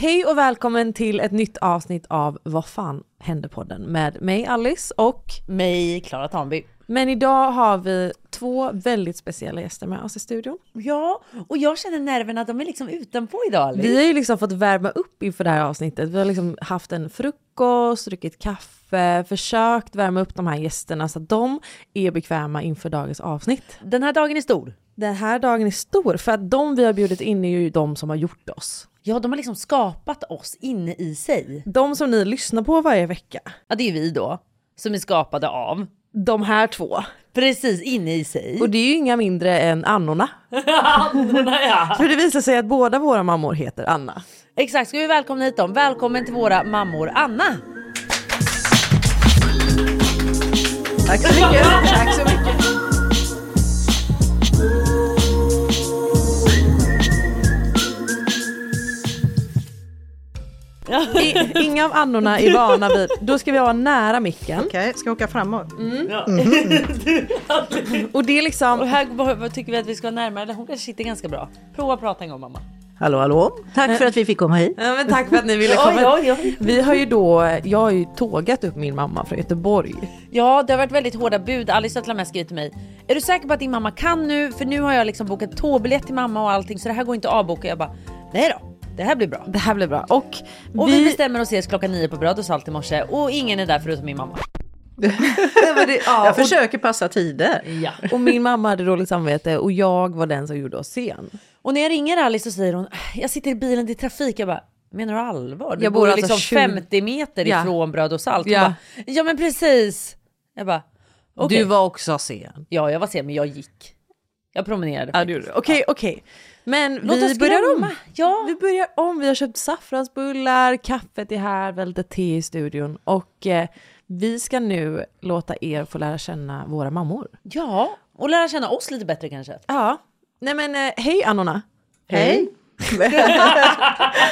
Hej och välkommen till ett nytt avsnitt av Vad fan hände-podden med mig Alice och mig Klara Tanby. Men idag har vi två väldigt speciella gäster med oss i studion. Ja, och jag känner nerverna, de är liksom utanpå idag Alice. Vi har ju liksom fått värma upp inför det här avsnittet. Vi har liksom haft en frukost, druckit kaffe, försökt värma upp de här gästerna så att de är bekväma inför dagens avsnitt. Den här dagen är stor. Den här dagen är stor för att de vi har bjudit in är ju de som har gjort oss. Ja, de har liksom skapat oss inne i sig. De som ni lyssnar på varje vecka. Ja, det är vi då. Som är skapade av. De här två. Precis, inne i sig. Och det är ju inga mindre än Annorna. Annorna ja. För det visar sig att båda våra mammor heter Anna. Exakt, ska vi välkomna hit dem? Välkommen till våra mammor Anna. Tack så mycket. Tack så mycket. I, inga av annorna är vana vid, då ska vi vara nära micken. Okej, okay, ska jag åka framåt? Mm. Ja. Mm. och det är liksom... Och här tycker vi att vi ska vara närmare, hon kanske sitter ganska bra. Prova att prata en gång mamma. Hallå hallå, tack för att vi fick komma hit. Ja, men tack för att ni ville komma ja, ja, ja. Vi har ju då, jag har ju tågat upp min mamma från Göteborg. Ja det har varit väldigt hårda bud, Alice har till och med skrivit till mig. Är du säker på att din mamma kan nu? För nu har jag liksom bokat tågbiljett till mamma och allting så det här går inte att avboka. Jag bara, nej då. Det här blir bra. Det här blir bra. Och, och vi... vi bestämmer oss ses klockan nio på Bröd och Salt i morse och ingen är där förutom min mamma. det, ja, jag försöker passa tider. Ja. Och min mamma hade dåligt samvete och jag var den som gjorde oss sen. Och när jag ringer Alice så säger hon, jag sitter i bilen till trafik. Jag bara, menar du allvar? Du jag bor alltså liksom 20... 50 meter ja. ifrån Bröd och Salt. Ja. Bara, ja men precis. Jag bara, okay. Du var också sen. Ja jag var sen men jag gick. Jag promenerade. Okej ja, okej. Okay, okay. Men Låt vi börjar om. Ja. Vi börjar om. Vi har köpt saffransbullar, kaffet är här, väldigt te i studion och eh, vi ska nu låta er få lära känna våra mammor. Ja, och lära känna oss lite bättre kanske. Ja. Nej men eh, hej Annorna. Hej. hej.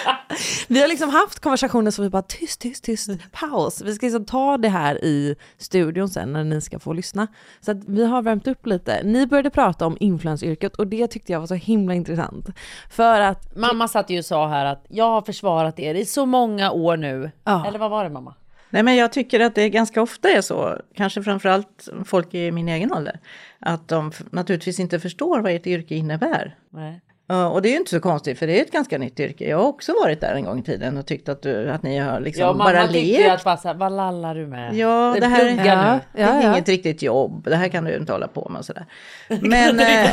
vi har liksom haft konversationer som vi bara tyst, tyst, tyst, paus. Vi ska liksom ta det här i studion sen när ni ska få lyssna. Så att vi har värmt upp lite. Ni började prata om influensyrket och det tyckte jag var så himla intressant. För att... Mamma satt ju och sa här att jag har försvarat er i så många år nu. Ja. Eller vad var det mamma? Nej men jag tycker att det ganska ofta är så, kanske framförallt folk i min egen ålder, att de naturligtvis inte förstår vad ert yrke innebär. Nej. Och det är ju inte så konstigt för det är ett ganska nytt yrke. Jag har också varit där en gång i tiden och tyckt att, du, att ni har liksom ja, bara lekt. Ja, att bara, vad lallar du med? Ja, det, det här ja, ja, det är ja. inget riktigt jobb. Det här kan du inte hålla på med och sådär. Men, eh,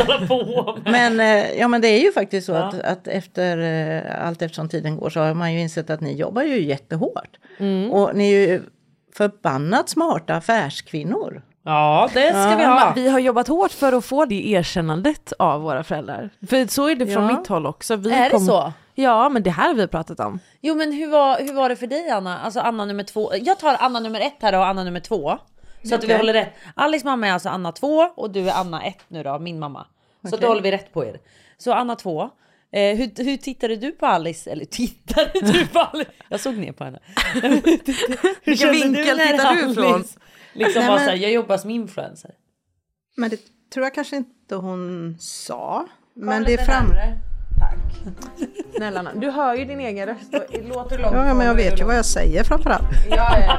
men, eh, ja, men det är ju faktiskt så att, att efter eh, allt eftersom tiden går så har man ju insett att ni jobbar ju jättehårt. Mm. Och ni är ju förbannat smarta affärskvinnor. Ja, det ska ja, vi ha. Vi har jobbat hårt för att få det erkännandet av våra föräldrar. För så är det från ja. mitt håll också. Vi är kom... det så? Ja, men det här har vi pratat om. Jo, men hur var, hur var det för dig Anna? Alltså Anna nummer två. Jag tar Anna nummer ett här och Anna nummer två. Så okay. att vi håller rätt. Alice mamma är alltså Anna två och du är Anna ett nu då, min mamma. Så okay. då håller vi rätt på er. Så Anna två. Eh, hur, hur tittade du på Alice? Eller tittade du på Alice? Jag såg ner på henne. Vilken vinkel tittar du ifrån? Liksom Nej, bara men... så här, jag jobbar som influencer. Men det tror jag kanske inte hon sa. Men det är fram... Tack. Snälla Du hör ju din egen röst låter långt. Ja, men jag vet ju vad jag säger framförallt. Ja, ja.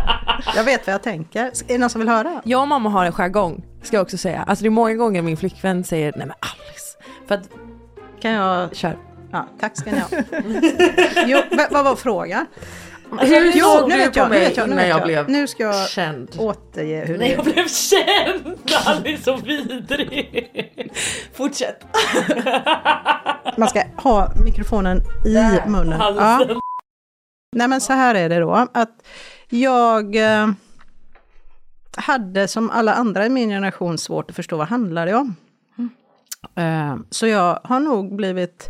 Jag vet vad jag tänker. Är det någon som vill höra? Jag och mamma har en jargong, ska jag också säga. Alltså det är många gånger min flickvän säger nej men Alice. För att... Kan jag... Kör. Ja, tack ska ni ha. jo, vad var frågan? Hur såg du på mig jag, när jag, blev Nu ska jag känd? återge hur När jag blev känd! Han är så vidrig! Fortsätt! Man ska ha mikrofonen i Där, munnen. Ja. Nej men så här är det då, att jag eh, hade som alla andra i min generation svårt att förstå vad handlar det om. Eh, så jag har nog blivit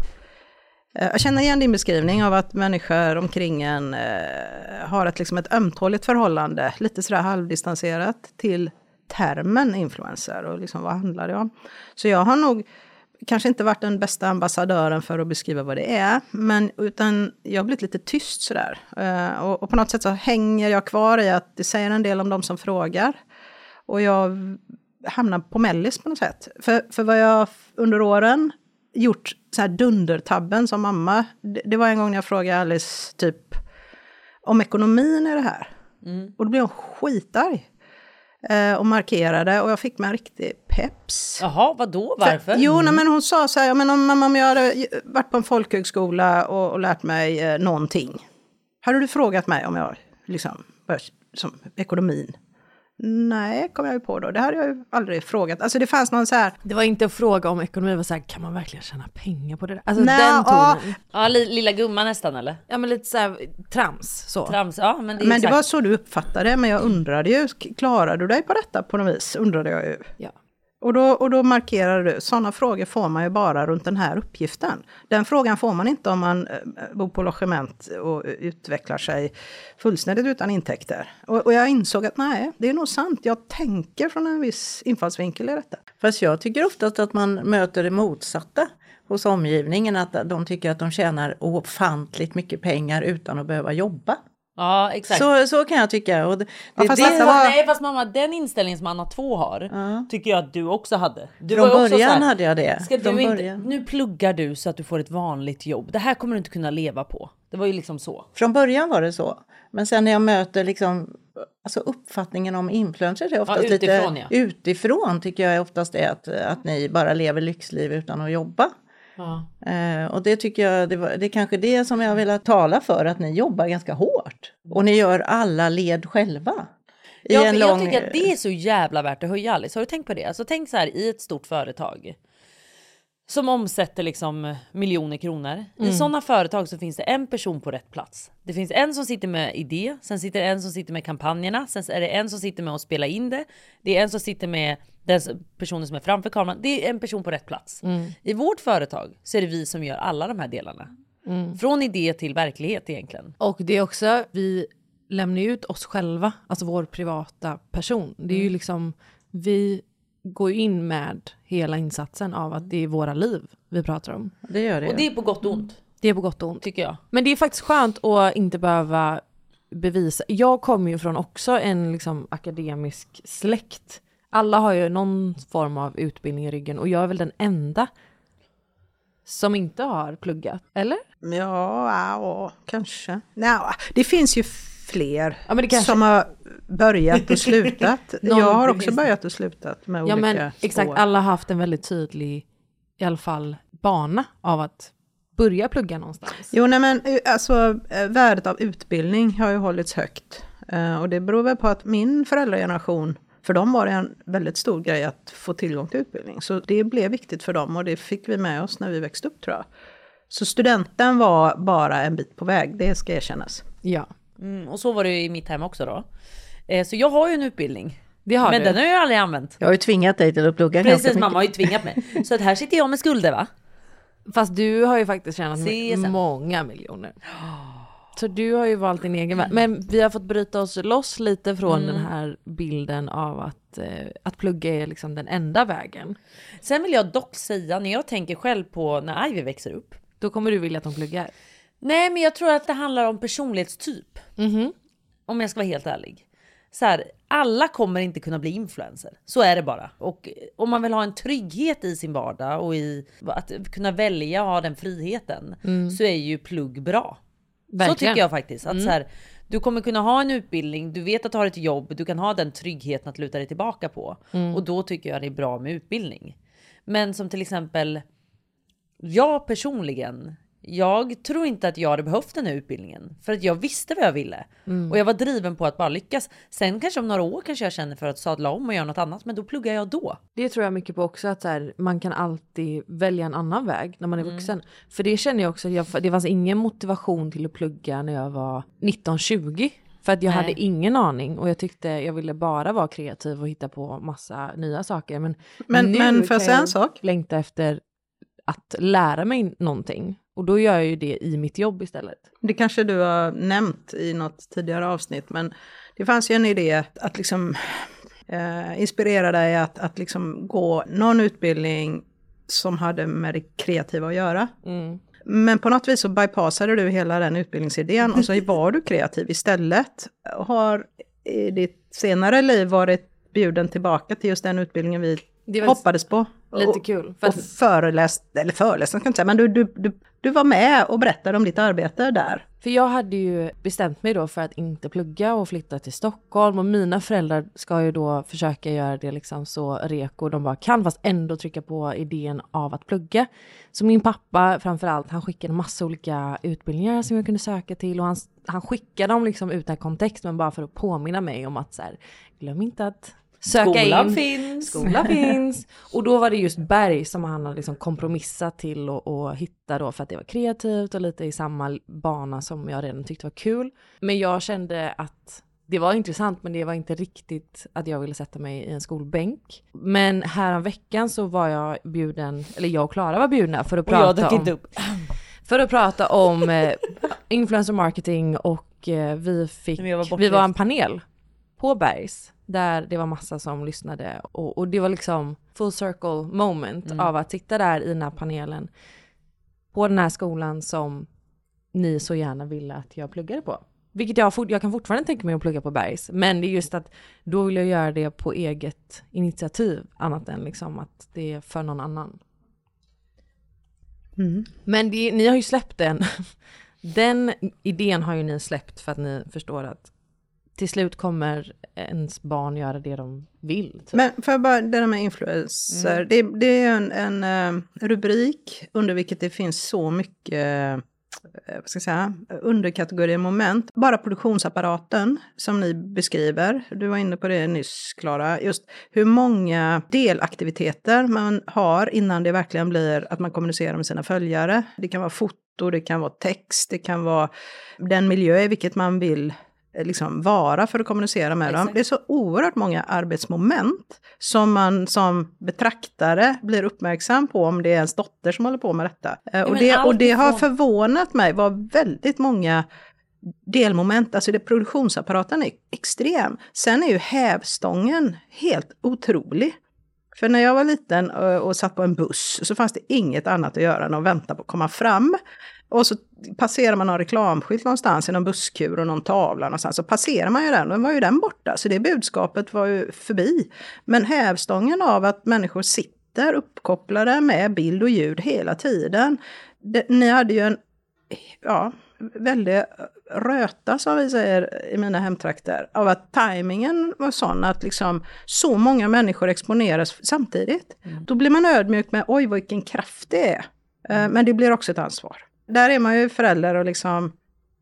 eh, jag känner igen din beskrivning av att människor omkring en eh, har ett, liksom ett ömtåligt förhållande, lite sådär halvdistanserat, till termen influencer och liksom vad handlar det om. Så jag har nog kanske inte varit den bästa ambassadören för att beskriva vad det är, men utan jag har blivit lite tyst sådär. Och, och på något sätt så hänger jag kvar i att det säger en del om de som frågar. Och jag hamnar på mellis på något sätt. För, för vad jag under åren gjort så här dundertabben som mamma. Det, det var en gång när jag frågade Alice typ om ekonomin i det här. Och då blev hon skitarg. Eh, och markerade och jag fick mig en riktig peps. Jaha, vadå? Varför? Jo, nej, men hon sa så här, ja, men om, mamma, om jag hade varit på en folkhögskola och, och lärt mig eh, någonting. Hade du frågat mig om jag liksom, som ekonomin? Nej, kom jag ju på då. Det hade jag ju aldrig frågat. Alltså det fanns någon så här... Det var inte en fråga om ekonomi, det var så här, kan man verkligen tjäna pengar på det där? Alltså Nej, den ja. tonen. Ja, li, lilla gumman nästan eller? Ja men lite så här trams så. Trams, ja men det Men det exakt. var så du uppfattade men jag undrade ju, klarar du dig på detta på något vis? Undrade jag ju. Ja. Och då, och då markerade du, sådana frågor får man ju bara runt den här uppgiften. Den frågan får man inte om man eh, bor på logement och utvecklar sig fullständigt utan intäkter. Och, och jag insåg att nej, det är nog sant. Jag tänker från en viss infallsvinkel i detta. Fast jag tycker oftast att man möter det motsatta hos omgivningen. Att de tycker att de tjänar ofantligt mycket pengar utan att behöva jobba. Ja exakt. Så, så kan jag tycka. Och det, Ja, det, fast det, detta var- Nej fast mamma den inställningen som Anna 2 har tycker jag att du också hade. Du Från också början så här, hade jag det. Ska Från du inte, början. nu pluggar du så att du får ett vanligt jobb. Det här kommer du inte kunna leva på. Det var ju liksom så. Från början var det så. Men sen när jag möter liksom, alltså uppfattningen om influencers är oftast utifrån, lite ja. utifrån tycker jag oftast är att, att ni bara lever lyxliv utan att jobba. Ja. Eh, och det tycker jag, det, var, det är kanske det som jag vill tala för, att ni jobbar ganska hårt. Och ni gör alla led själva. I Ja, en lång, Jag tycker att det är så jävla värt att höja Alice. Har du tänkt på det? Alltså tänk så här i ett stort företag. Som omsätter liksom miljoner kronor. I sådana företag så finns det en person på rätt plats. Det finns en som sitter med idé, sen sitter en som sitter med kampanjerna, sen är det en som sitter med att spela in det. Det är en som sitter med den personen som är framför kameran. Det är en person på rätt plats. I vårt företag så är det vi som gör alla de här delarna. Från idé till verklighet egentligen. Och det är också, vi lämnar ju ut oss själva, alltså vår privata person. Det är ju liksom, vi går in med hela insatsen av att det är våra liv vi pratar om. det gör det. Och det är på gott och ont, Det är på gott och ont. tycker jag. Men det är faktiskt skönt att inte behöva bevisa. Jag kommer ju från också en liksom akademisk släkt. Alla har ju någon form av utbildning i ryggen och jag är väl den enda som inte har pluggat. Eller? Ja, ja kanske. Nja, det finns ju fler Ja, kanske- som har börjat och slutat. Jag har också börjat och slutat med Ja olika men exakt, spår. alla har haft en väldigt tydlig, i alla fall bana av att börja plugga någonstans. Jo, nej men eh, alltså eh, värdet av utbildning har ju hållits högt. Eh, Och det beror väl på att min föräldrageneration, för dem var det en väldigt stor grej att få tillgång till utbildning. Så det blev viktigt för dem och det fick vi med oss när vi växte upp tror jag. Så studenten var bara en bit på väg, det ska erkännas. Ja, Mm, och så var det ju i mitt hem också då. Eh, så jag har ju en utbildning. det har men du. den har jag aldrig använt. Jag har ju tvingat dig till att plugga ganska Precis, mycket. mamma har ju tvingat mig. Så att här sitter jag med skulder va? Fast du har ju faktiskt tjänat många miljoner. Så du har ju valt din egen väg. Men vi har fått bryta oss loss lite från Mm. den här bilden av att, eh, att plugga är liksom den enda vägen. Sen vill jag dock säga, när jag tänker själv på när Ivy växer upp. Då kommer du vilja att de pluggar. Nej, men jag tror att det handlar om personlighetstyp. Om jag ska vara helt ärlig. Så här, alla kommer inte kunna bli influencer. Så är det bara. Och om man vill ha en trygghet i sin vardag och i att kunna välja och ha den friheten så är ju plugg bra. Så Verkligen. tycker jag faktiskt. Att så här, du kommer kunna ha en utbildning, du vet att du har ett jobb, du kan ha den tryggheten att luta dig tillbaka på. Och då tycker jag det är bra med utbildning. Men som till exempel, jag personligen, jag tror inte att jag hade behövt den här utbildningen. För att jag visste vad jag ville. Och jag var driven på att bara lyckas. Sen kanske om några år kanske jag känner för att sadla om och göra något annat, men då pluggar jag då. Det tror jag mycket på också, att så här, man kan alltid välja en annan väg när man är vuxen. För det känner jag också, jag, det fanns ingen motivation till att plugga när jag var 19-20. För att jag Nej. hade ingen aning och jag tyckte jag ville bara vara kreativ och hitta på massa nya saker. Men, Men- nu men får jag kan säga en sak? längta efter att lära mig någonting. Och då gör jag ju det i mitt jobb istället. Det kanske du har nämnt i något tidigare avsnitt, men det fanns ju en idé att, att liksom eh, inspirera dig att, att liksom gå någon utbildning som hade med det kreativa att göra. Men på något vis så bypassade du hela den utbildningsidén och så var du kreativ istället. Har i ditt senare liv varit bjuden tillbaka till just den utbildningen vi hoppades på Lite kul. För och föreläst, eller föreläst ska jag inte säga, men du, du, du, du var med och berättade om ditt arbete där. För jag hade ju bestämt mig då för att inte plugga och flytta till Stockholm och mina föräldrar ska ju då försöka göra det liksom så reko de bara kan fast ändå trycka på idén av att plugga. Så min pappa framförallt, han skickade massa olika utbildningar som jag kunde söka till och han, han skickade dem liksom utan kontext men bara för att påminna mig om att så här, glöm inte att söka Skolan in. finns. Skola finns. Och då var det just berg som han hade liksom kompromissat till och, och hitta då för att det var kreativt och lite i samma bana som jag redan tyckte var kul. Men jag kände att det var intressant men det var inte riktigt att jag ville sätta mig i en skolbänk. Men här veckan så var jag bjuden, eller jag och Klara var bjudna för att Och jag prata om... inte upp. För att prata om eh, influencer marketing och eh, vi fick, var vi var en panel på Bergs där det var massa som lyssnade och, och det var liksom full circle moment Mm. av att sitta där i den här panelen på den här skolan som ni så gärna ville att jag pluggade på. Vilket jag, jag kan fortfarande tänka mig att plugga på Bergs, men det är just att då vill jag göra det på eget initiativ, annat än liksom att det är för någon annan. Men det, ni har ju släppt den. Den idén har ju ni släppt för att ni förstår att till slut kommer ens barn göra det de vill. Typ. Men för jag bara, det där med influencer, det, det är en, en eh, rubrik under vilket det finns så mycket eh, vad ska jag säga, underkategorier moment. Bara produktionsapparaten som ni beskriver, du var inne på det nyss Klara, just hur många delaktiviteter man har innan det verkligen blir att man kommunicerar med sina följare. Det kan vara foto, det kan vara text, det kan vara den miljö i vilket man vill liksom vara för att kommunicera med dem. Exakt. Det är så oerhört många arbetsmoment som man som betraktare blir uppmärksam på om det är ens dotter som håller på med detta. Eh, och, men det, och det har förvånat mig var väldigt många delmoment, alltså det, produktionsapparaten är extrem. Sen är ju hävstången helt otrolig. För när jag var liten och, och satt på en buss så fanns det inget annat att göra än att vänta på att komma fram. Och så passerar man någon reklamskylt någonstans i någon busskur och någon tavla någonstans. Så passerar man ju den, då var ju den borta. Så det budskapet var ju förbi. Men hävstången av att människor sitter uppkopplade med bild och ljud hela tiden. Det, ni hade ju en ja, väldigt röta som vi säger i mina hemtrakter. Av att tajmingen var sån att liksom så många människor exponeras samtidigt. Då blir man ödmjuk med oj vilken kraft det är. Eh, Men det blir också ett ansvar. Där är man ju förälder och liksom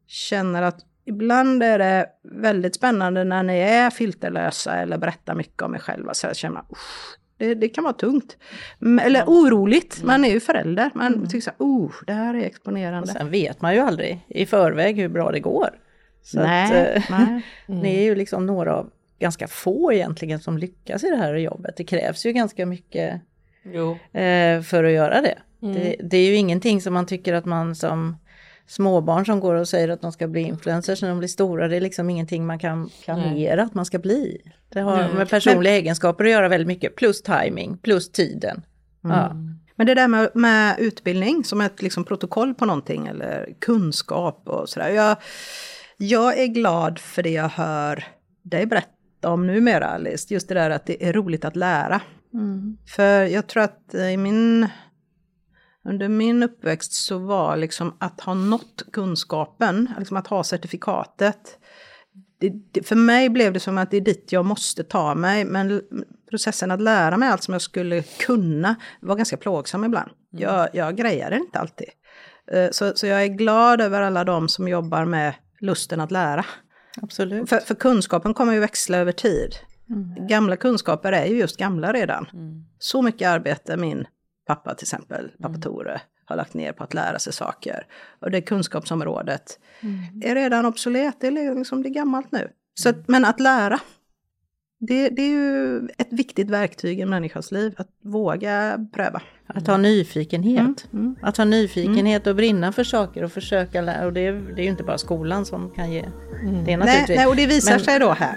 känner att ibland är det väldigt spännande när ni är filterlösa eller berättar mycket om er själva. Så jag känner man, "Usch, det, det kan vara tungt. Mm, Eller oroligt. Man är ju förälder. Man tycker så här, oh, det här är Och exponerande. sen vet man ju aldrig i förväg hur bra det går. Så Nej, att, eh, nej. Ni är ju liksom några av ganska få egentligen som lyckas i det här jobbet. Det krävs ju ganska mycket Jo. eh, för att göra det. Mm. det. Det är ju ingenting som man tycker att man som småbarn som går och säger att de ska bli influencers när de blir stora, det är liksom ingenting man kan planera att man ska bli. Det har med personliga egenskaper att göra väldigt mycket, plus timing, plus tiden. Ja. Men det där med, med utbildning som ett liksom protokoll på någonting eller kunskap och sådär. Jag, jag är glad för det jag hör dig berätta om numera Alice. Just det där att det är roligt att lära. För jag tror att i min, under min uppväxt så var liksom att ha nått kunskapen, liksom att ha certifikatet. Det, det, för mig blev det som att det är dit jag måste ta mig, men processen att lära mig allt som jag skulle kunna var ganska plågsam ibland. Jag, jag grejer det inte alltid. Eh, Så, så jag är glad över alla de som jobbar med lusten att lära. Absolut. För, för kunskapen kommer ju växla över tid. Gamla kunskaper är ju just gamla redan. Så mycket arbete min pappa till exempel, pappa Tore, har lagt ner på att lära sig saker. Och det kunskapsområdet är redan obsolet, det är liksom det är gammalt nu. Så att, men att lära, det, det är ju ett viktigt verktyg i en människas liv, att våga pröva. Att ha nyfikenhet. Mm, Att ha nyfikenhet och brinna för saker och försöka lära. Och det är, det är ju inte bara skolan som kan ge. Det är Nej, naturligtvis. nej, och det visar Men- sig då här.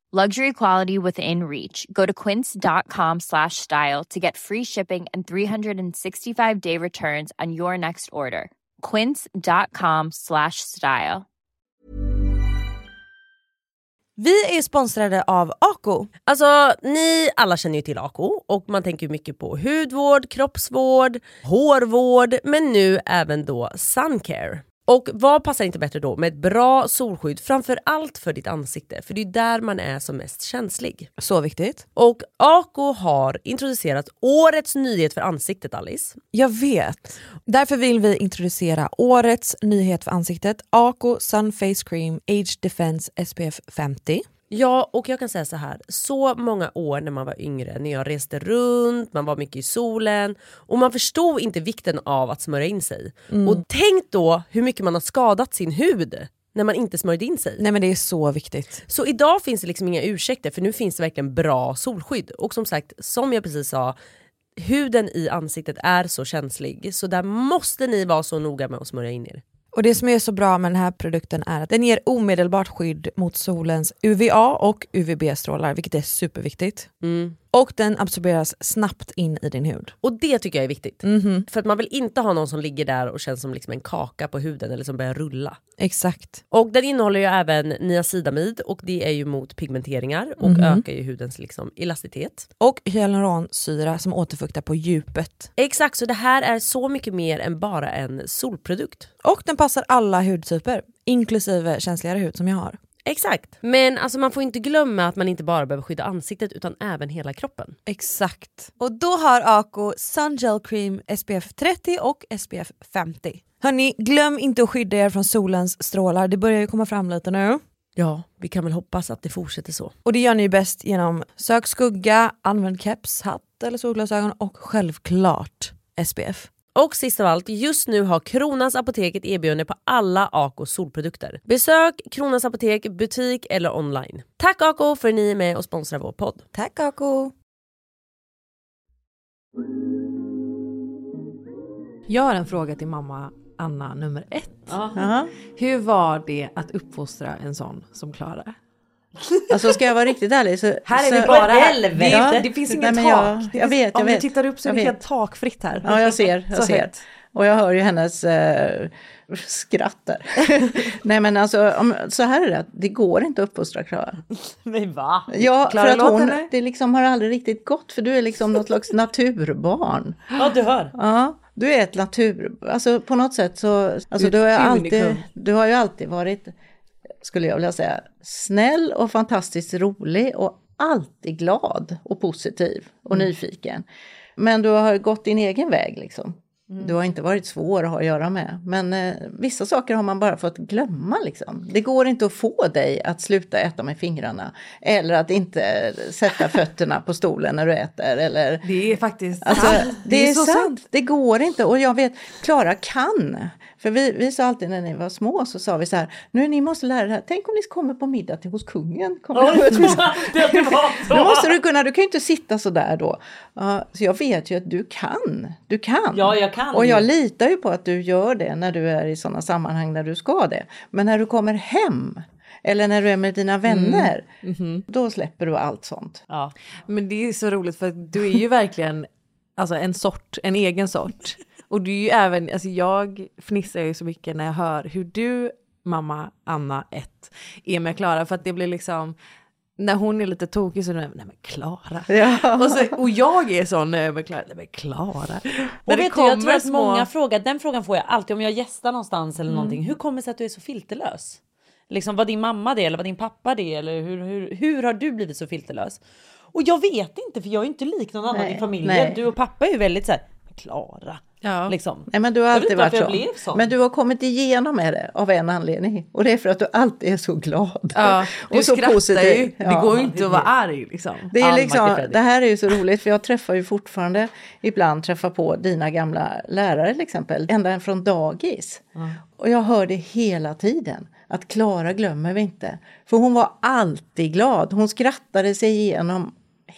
Luxury quality within reach. Go to quince.com slash style to get free shipping and 365 day returns on your next order. Quince.com slash style. Vi är sponsrade av Ako. Alltså ni alla känner ju till Ako och man tänker mycket på hudvård, kroppsvård, hårvård men nu även då suncare. Och vad passar inte bättre då med ett bra solskydd framför allt för ditt ansikte för det är där man är som mest känslig. Så viktigt. Och Ako har introducerat årets nyhet för ansiktet Alice. Jag vet. Därför vill vi introducera årets nyhet för ansiktet, Ako Sun Face Cream Age Defense SPF 50. Ja, och jag kan säga så här. Så många år när man var yngre, när jag reste runt, man var mycket i solen och man förstod inte vikten av att smörja in sig. Och tänk då hur mycket man har skadat sin hud när man inte smörjde in sig. Nej men det är så viktigt. Så idag finns det liksom inga ursäkter för nu finns det verkligen bra solskydd. Och som sagt, som jag precis sa, huden i ansiktet är så känslig så där måste ni vara så noga med att smörja in er. Och det som är så bra med den här produkten är att den ger omedelbart skydd mot solens UVA och UVB-strålar, vilket är superviktigt. Mm. Och den absorberas snabbt in i din hud. Och det tycker jag är viktigt. För att man vill inte ha någon som ligger där och känns som liksom en kaka på huden eller som börjar rulla. Exakt. Och den innehåller ju även niacidamid och det är ju mot pigmenteringar och ökar ju hudens liksom elasticitet. Och hyaluronsyra som återfuktar på djupet. Exakt, så det här är så mycket mer än bara en solprodukt. Och den passar alla hudtyper, inklusive känsligare hud som jag har. Exakt. Men alltså man får inte glömma att man inte bara behöver skydda ansiktet utan även hela kroppen. Exakt. Och då har Ako Sun Gel Cream SPF 30 och SPF 50. Hörni, glöm inte att skydda er från solens strålar, det börjar ju komma fram lite nu. Ja, vi kan väl hoppas att det fortsätter så. Och det gör ni bäst genom sök skugga, använd keps, hatt eller solglasögon och självklart SPF. Och sist av allt, just nu har Kronans Apotek ett erbjudande på alla Ako solprodukter. Besök Kronans Apotek, butik eller online. Tack Ako för att ni är med och sponsrar vår podd. Tack Ako! Jag har en fråga till mamma Anna nummer ett. Jaha. Hur var det att uppfostra en sån som Klara? Alltså ska jag vara riktigt ärlig så... Här så, är det bara helvete. Det, det finns Nej, inget tak. jag- jag vet, jag om vet. du tittar upp så är det helt takfritt här. Ja, jag ser. Jag Så ser. högt. Och jag hör ju hennes eh, skratt där. Nej men alltså, om, så här är det, det går inte att uppfostra Klara. Men va? Ja, Klara, för att hon, det liksom har aldrig riktigt gått, för du är liksom något slags naturbarn. Ja du hör. Ja, du är ett natur... Alltså på något sätt så... Alltså du har alltid, du har ju alltid varit, skulle jag vilja säga, snäll och fantastiskt rolig och alltid glad och positiv och nyfiken. Men du har gått din egen väg liksom. Du har inte varit svår att ha att göra med. Men eh, vissa saker har man bara fått glömma liksom. Det går inte att få dig att sluta äta med fingrarna. Eller att inte sätta fötterna på stolen när du äter. Eller Det är faktiskt Alltså, sant. det, är så sant. Det går inte. Och jag vet, Klara kan. För vi, vi sa alltid när ni var små så sa vi så här, nu ni måste lära er. Tänk om ni kommer på middag till hos kungen. Kommer Då måste du kunna, du kan ju inte sitta så där då. Ja, så jag vet ju att du kan. Du kan. Ja, jag kan Och jag litar ju på att du gör det när du är i sådana sammanhang när du ska det. Men när du kommer hem Eller när du är med dina vänner, då släpper du allt sånt. Ja. Men det är så roligt för du är ju verkligen alltså en sort, en egen sort. Och du är ju även, alltså jag fnissar ju så mycket när jag hör hur du, mamma Anna 1, är med Klara för att det blir liksom när hon är lite tokig så är det, nej men Klara. Ja. Och, så, och jag är sån är med Klara, nej men Klara. Och vet du, jag tror att många frågar, den frågan får jag alltid om jag gästar någonstans eller någonting. Hur kommer det sig att du är så filterlös? Liksom var din mamma det eller var din pappa det eller hur, hur, hur har du blivit så filterlös? Och jag vet inte för jag är inte lik någon annan Nej, i familjen. nej. Du och pappa är ju väldigt så här, Klara. Ja. Liksom. Nej, men du har alltid varit så. Men du har kommit igenom med det av en anledning. Och det är för att du alltid är så glad. Ja, du och så skrattar positiv. ju, det går ju inte att vara arg liksom. Det, är liksom, det här är ju så roligt för jag träffar ju fortfarande ibland träffar på dina gamla lärare till exempel, ända från dagis. Och jag hör det hela tiden, att Klara glömmer vi inte. För hon var alltid glad, hon skrattade sig igenom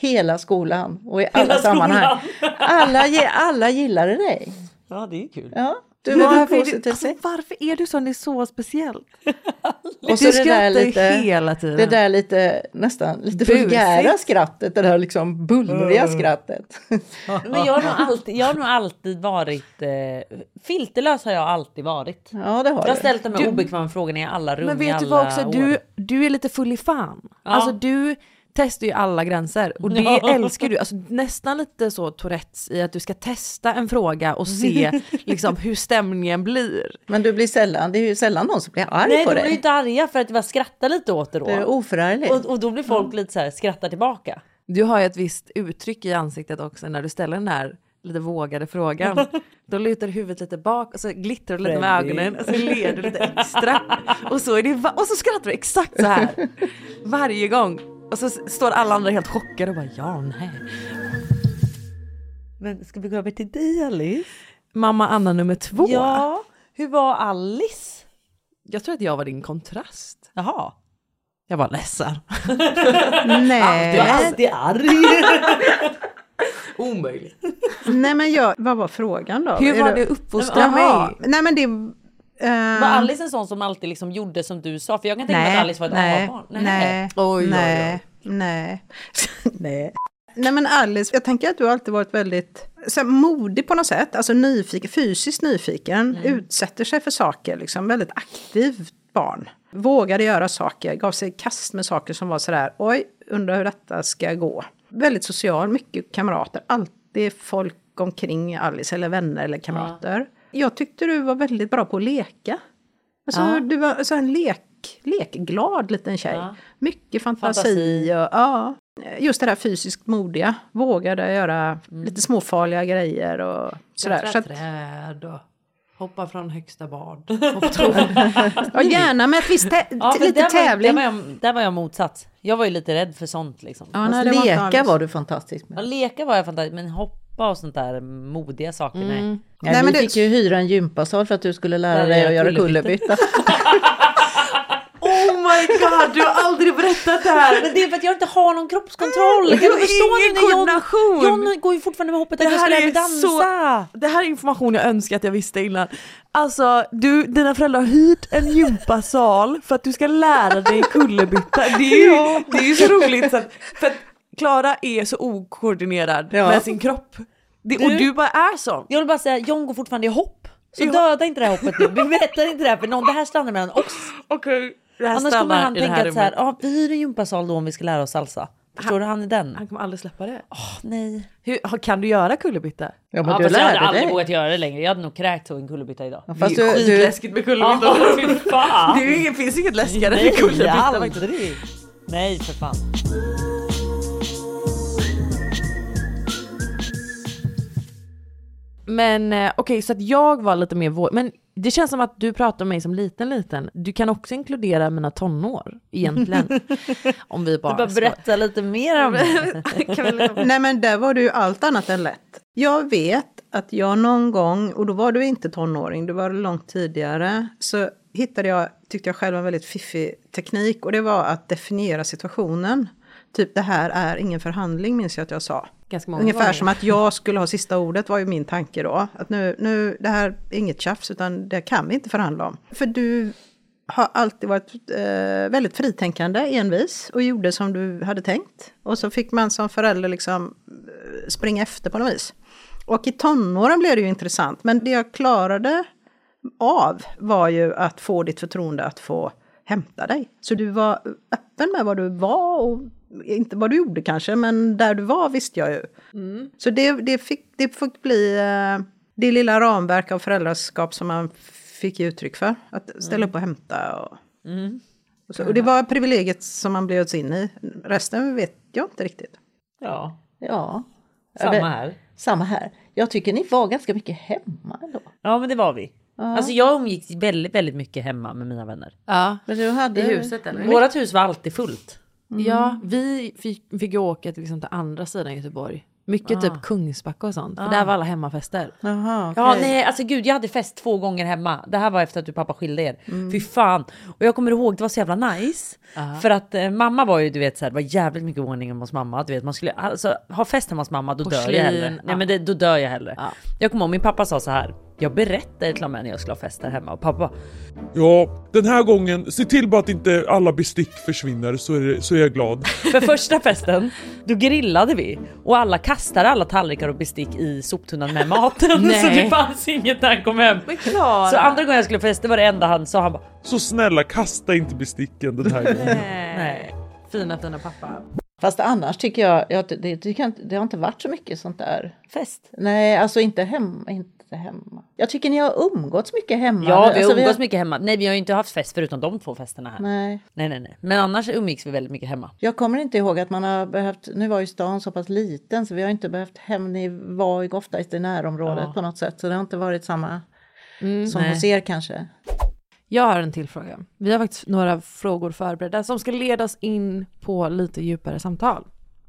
hela skolan och i alla sammanhang. Alla, alla gillade dig. Ja det är kul. Ja, du var här varför, är du, positivt alltså, varför är du sån? Det är så speciellt. Och så du det där skrattar lite, hela tiden. det där lite nästan lite vulgära skrattet, det där liksom bullriga skrattet. Men jag har nog alltid, jag har nog alltid varit eh, filterlös har jag alltid varit. Ja, det har Jag har du. ställt de här obekväma frågorna i alla rum Men i vet alla du vad också, år. du, du är lite full i fan. Ja. Alltså du testar ju alla gränser och det Ja. älskar du. Alltså, nästan lite så Tourettes i att du ska testa en fråga och se liksom, hur stämningen blir. Men du blir sällan, det är ju sällan någon som blir arg Nej på de blir ju dig. inte arga för att jag skrattar lite åt det då. Du är oförarglig. Och, och då blir folk lite så här skrattar tillbaka. Du har ju ett visst uttryck i ansiktet också när du ställer den här lite vågade frågan. Då lutar huvudet lite bak och så glittrar du lite med ögonen och så ler du lite extra. Och så, är det, och så skrattar du exakt så här. Varje gång. Och så står alla andra helt chockade och bara ja, nej. Men ska vi gå över till dig Alice? Mamma Anna nummer två. Ja, hur var Alice? Jag tror att jag var din kontrast. Jaha. Jag var ledsen. Nej, alltid arg. Omöjligt. nej men jag, vad var frågan då? Hur Är var det- det uppfostra mig? nej men det... eh, Var Alice en sån som alltid liksom gjorde som du sa? För jag kan tänka mig att Alice var ett nej, A-barn. nej, Oj, oj, oj. nej, nej, nej. Nej men Alice, jag tänker att du har alltid varit väldigt så här, modig på något sätt, alltså nyfiken, fysiskt nyfiken, utsätter sig för saker, liksom väldigt aktivt barn. Vågade göra saker, gav sig i kast med saker som var sådär, oj, undrar hur detta ska gå. Väldigt social, mycket kamrater, alltid folk omkring Alice, eller vänner eller kamrater. Jag tyckte du var väldigt bra på att leka. Alltså, Ja. Du var alltså, en lek, lekglad liten tjej. Ja. Mycket fantasi. Fantasi. Och, ja, just det där fysiskt modiga. Vågade göra Mm. lite småfarliga grejer och sådär. Så att, träd och hoppa från högsta bad. ja, gärna med ett visst tä- Ja, lite där tävling. Var, där, var jag, där var jag motsats. Jag var ju lite rädd för sånt liksom. Ja, nej, var Leka Alice. var du fantastisk Ja, med. leka var jag fantastisk, men hoppa och sånt där modiga saker, nej. Ja, Nej, vi men det- fick ju hyra en gympasal för att du skulle lära dig att göra kullerbytta. oh my god, du har aldrig berättat det här! Men det är för att jag inte har någon kroppskontroll. Du har du förstå ingen koordination. John, John går ju fortfarande med hoppet att Det jag ska lära mig är dansa. så- Det här är information jag önskar att jag visste innan. Alltså, du, dina föräldrar har hyrt en gympasal för att du ska lära dig kullerbytta. Det är ju, det är ju så roligt. Så att, för att Klara är så okoordinerad Ja. med sin kropp. Det, och Du- du bara är sån. Jag vill bara säga, John går fortfarande i hopp. Så Ja. döda inte det här hoppet nu. Vi berättar inte det här för någon. Det här stannar mellan oss. Okej, det här Annars kommer han i det tänka att så här, ja, vi hyr en gympasal då om vi ska lära oss salsa. Förstår du? Han är den. Han kommer aldrig släppa det. Åh, nej. Hur, kan du göra kullerbytta? Ja, men Ja, du fast jag hade lärde aldrig vågat göra det längre. Jag hade nog kräkts av en kullerbytta idag. Fast det är du, du, med kullerbytta. Ja, fan. Det är ju inget, finns inget läskigare än Nej, kullerbytta faktiskt. aldrig. Nej, för fan. Men eh, okej, så att jag var lite mer vår... Men det känns som att du pratar om mig som liten, liten. Du kan också inkludera mina tonår, egentligen. om vi Du bara... bara ska- berätta lite mer om det. vi. Nej men där var du ju allt annat än lätt. Jag vet att jag någon gång, och då var du inte tonåring, du var långt tidigare, så hittade jag, tyckte jag själv, en väldigt fiffig teknik och det var att definiera situationen. Typ det här är ingen förhandling minns jag att jag sa. Ungefär som att jag skulle ha sista ordet var ju min tanke då. Att nu, nu, det här är inget tjafs utan det kan vi inte förhandla om. För du har alltid varit eh, väldigt fritänkande, envis och gjorde som du hade tänkt. Och så fick man som förälder liksom eh, springa efter på något vis. Och i tonåren blev det ju intressant, men det jag klarade av var ju att få ditt förtroende att få hämta dig. Så du var öppen med vad du var och inte vad du gjorde kanske, men där du var visste jag ju. Mm. Så det, det, fick, det fick bli eh, det lilla ramverk av föräldraskap som man fick ge uttryck för. Att ställa mm. upp och hämta. Och, mm. och, så, och det var privilegiet som man bjöds in i. Resten vet jag inte riktigt. Ja. Ja. Samma här. Samma här. Jag tycker ni var ganska mycket hemma ändå. Ja men det var vi. Ja. Alltså jag umgicks väldigt, väldigt mycket hemma med mina vänner. Ja. Men du hade I huset eller? Vårat hus var alltid fullt. Mm. Ja, vi fick, fick ju åka liksom, till andra sidan Göteborg. Mycket ah. typ Kungsbacka och sånt. För ah. där var alla hemmafester. Aha, okay. Ja nej alltså gud jag hade fest två gånger hemma. Det här var efter att du pappa skilde er. Mm. Fy fan. Och jag kommer ihåg det var så jävla nice. Ah. För att eh, mamma var ju du vet så här, det var jävligt mycket ordning hos mamma. Du vet man skulle alltså ha fest hemma hos mamma då Porslin. dör jag hellre. Nej men det, då dör jag hellre. Jag kommer ihåg min pappa sa så här. Jag berättade till och med när jag skulle ha fest där hemma och pappa Ja, den här gången, se till bara att inte alla bestick försvinner så är, det, så är jag glad. För första festen, då grillade vi och alla kastade alla tallrikar och bestick i soptunnan med maten. så det fanns inget när han kom hem. Så andra gången jag skulle festa var det enda han sa, han bara Så snälla kasta inte besticken den här gången. Nej. Fina fina pappa. Fast annars tycker jag, jag det, det, det, har inte varit så mycket sånt där. Fest? Nej, alltså inte hemma. Inte inte hemma. Jag tycker ni har umgåtts mycket hemma. Ja, vi har alltså, umgåtts vi mycket hemma. Nej, vi har ju inte haft fest förutom de två festerna här. Nej. Nej, nej, nej. Men annars umgicks vi väldigt mycket hemma. Jag kommer inte ihåg att man har behövt, nu var ju stan så pass liten så vi har inte behövt hem, ni var ju oftast i närområdet ja. på något sätt så det har inte varit samma mm, som nej. hos er kanske. Jag har en till fråga. Vi har faktiskt några frågor förberedda som ska ledas in på lite djupare samtal.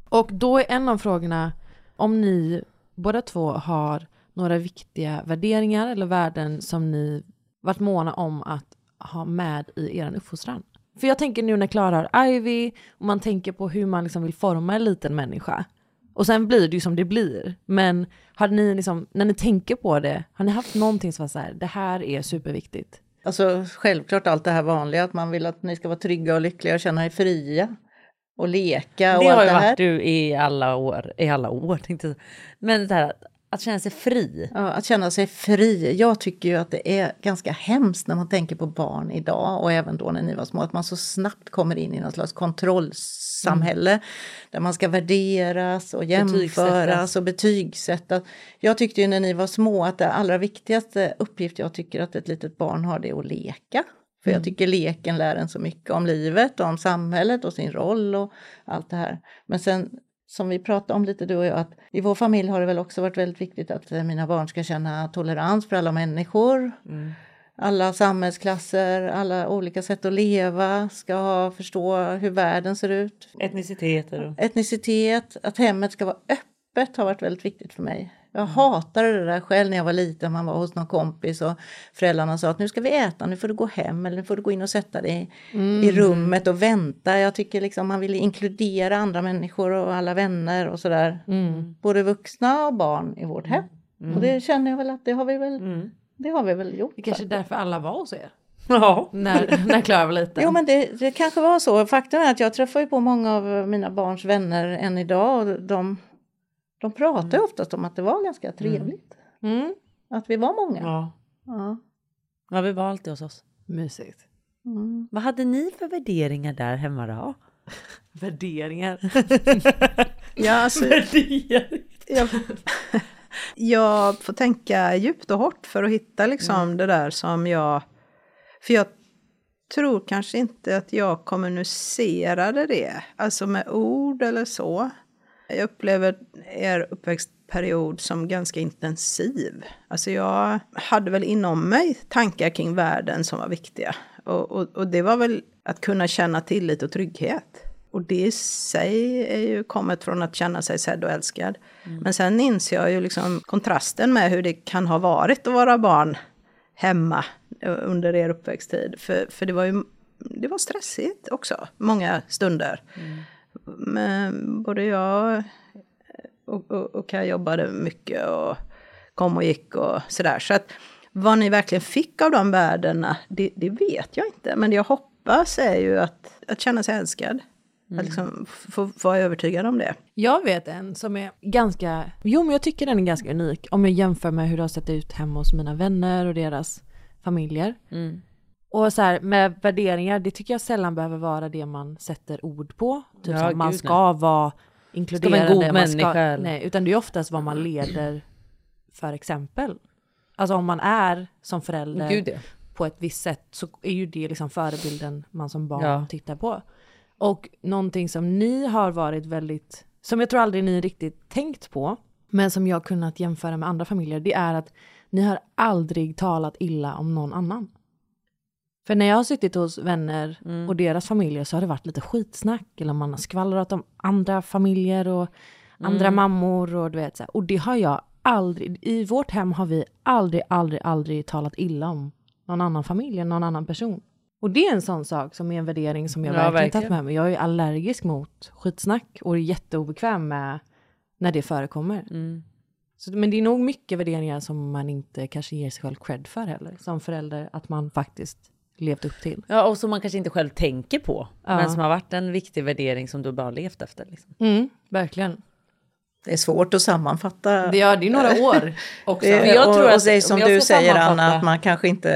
Och då är en av frågorna om ni båda två har några viktiga värderingar eller värden som ni varit måna om att ha med i er uppfostran? För jag tänker nu när Klara har Ivy och man tänker på hur man liksom vill forma en liten människa. Och sen blir det ju som det blir. Men har ni liksom, när ni tänker på det, har ni haft någonting som var så här, det här är superviktigt? Alltså självklart allt det här vanliga, att man vill att ni ska vara trygga och lyckliga och känna er fria. Och leka och det allt det här. Det har ju varit du i alla år, i alla år tänkte jag. Men det här att känna sig fri. Ja, att känna sig fri. Jag tycker ju att det är ganska hemskt när man tänker på barn idag och även då när ni var små, att man så snabbt kommer in i något slags kontrollsamhälle mm. där man ska värderas och jämföras och betygsättas. Jag tyckte ju när ni var små att det allra viktigaste uppgift jag tycker att ett litet barn har det är att leka. För jag mm. tycker leken lär en så mycket om livet och om samhället och sin roll och allt det här. Men sen som vi pratade om lite du och jag, att i vår familj har det väl också varit väldigt viktigt att eh, mina barn ska känna tolerans för alla människor. Mm. Alla samhällsklasser, alla olika sätt att leva, ska förstå hur världen ser ut. Etniciteter. Etnicitet, att hemmet ska vara öppet har varit väldigt viktigt för mig. Jag hatade det där själv när jag var liten. Man var hos någon kompis och föräldrarna sa att nu ska vi äta, nu får du gå hem eller nu får du gå in och sätta dig mm. i rummet och vänta. Jag tycker liksom man vill inkludera andra människor och alla vänner och sådär. Mm. Både vuxna och barn i vårt hem. Mm. Och det känner jag väl att det har vi väl, mm. det har vi väl gjort. Det kanske är därför alla var hos er. Ja. När, när Klara var liten. Jo men det, det kanske var så. Faktum är att jag träffar ju på många av mina barns vänner än idag och de de pratar ju mm. oftast om att det var ganska mm. trevligt. Mm. Att vi var många. Ja. ja. Ja, vi var alltid hos oss. Mysigt. Mm. Vad hade ni för värderingar där hemma då? värderingar? ja, alltså, värderingar. Jag, jag får tänka djupt och hårt för att hitta liksom mm. det där som jag... För jag tror kanske inte att jag kommunicerade det, alltså med ord eller så. Jag upplever er uppväxtperiod som ganska intensiv. Alltså jag hade väl inom mig tankar kring världen som var viktiga. Och, och, och det var väl att kunna känna tillit och trygghet. Och det i sig är ju kommet från att känna sig sedd och älskad. Mm. Men sen inser jag ju liksom kontrasten med hur det kan ha varit att vara barn hemma under er uppväxttid. För, för det var ju det var stressigt också, många stunder. Mm. Men både jag och, och, och Kaj jobbade mycket och kom och gick och sådär. Så att Vad ni verkligen fick av de värdena, det, det vet jag inte. Men det jag hoppas är ju att, att känna sig älskad. Att liksom få få vara övertygad om det. Jag vet en som är ganska, jo men jag tycker den är ganska unik om jag jämför med hur det har sett ut hemma hos mina vänner och deras familjer. Mm. Och så här med värderingar, det tycker jag sällan behöver vara det man sätter ord på. Typ Ja, så här, man ska vara inkluderande. god man människa, eller? nej, utan det är oftast vad man leder för exempel. Alltså om man är som förälder Gud ja. på ett visst sätt så är ju det liksom förebilden man som barn Ja. tittar på. Och någonting som ni har varit väldigt, som jag tror aldrig ni riktigt tänkt på, men som jag kunnat jämföra med andra familjer, det är att ni har aldrig talat illa om någon annan. För när jag har suttit hos vänner Mm. och deras familjer så har det varit lite skitsnack, eller man har skvallrat om andra familjer och andra Mm. mammor och du vet så här. Och det har jag aldrig, i vårt hem har vi aldrig, aldrig, aldrig talat illa om någon annan familj, eller någon annan person. Och det är en sån sak som är en värdering som jag Ja, verkligen verkligen. tagit med mig. Jag är allergisk mot skitsnack och är jätteobekväm med när det förekommer. Mm. Så, men det är nog mycket värderingar som man inte kanske ger sig själv cred för heller, som förälder, att man faktiskt levt upp till. Ja, och som man kanske inte själv tänker på. Ja. Men som har varit en viktig värdering som du bara har levt efter. Liksom. Mm, verkligen. Det är svårt att sammanfatta. Det, ja, det är några år också. Det, jag och, tror och att- det är om som du säger Anna, att man kanske inte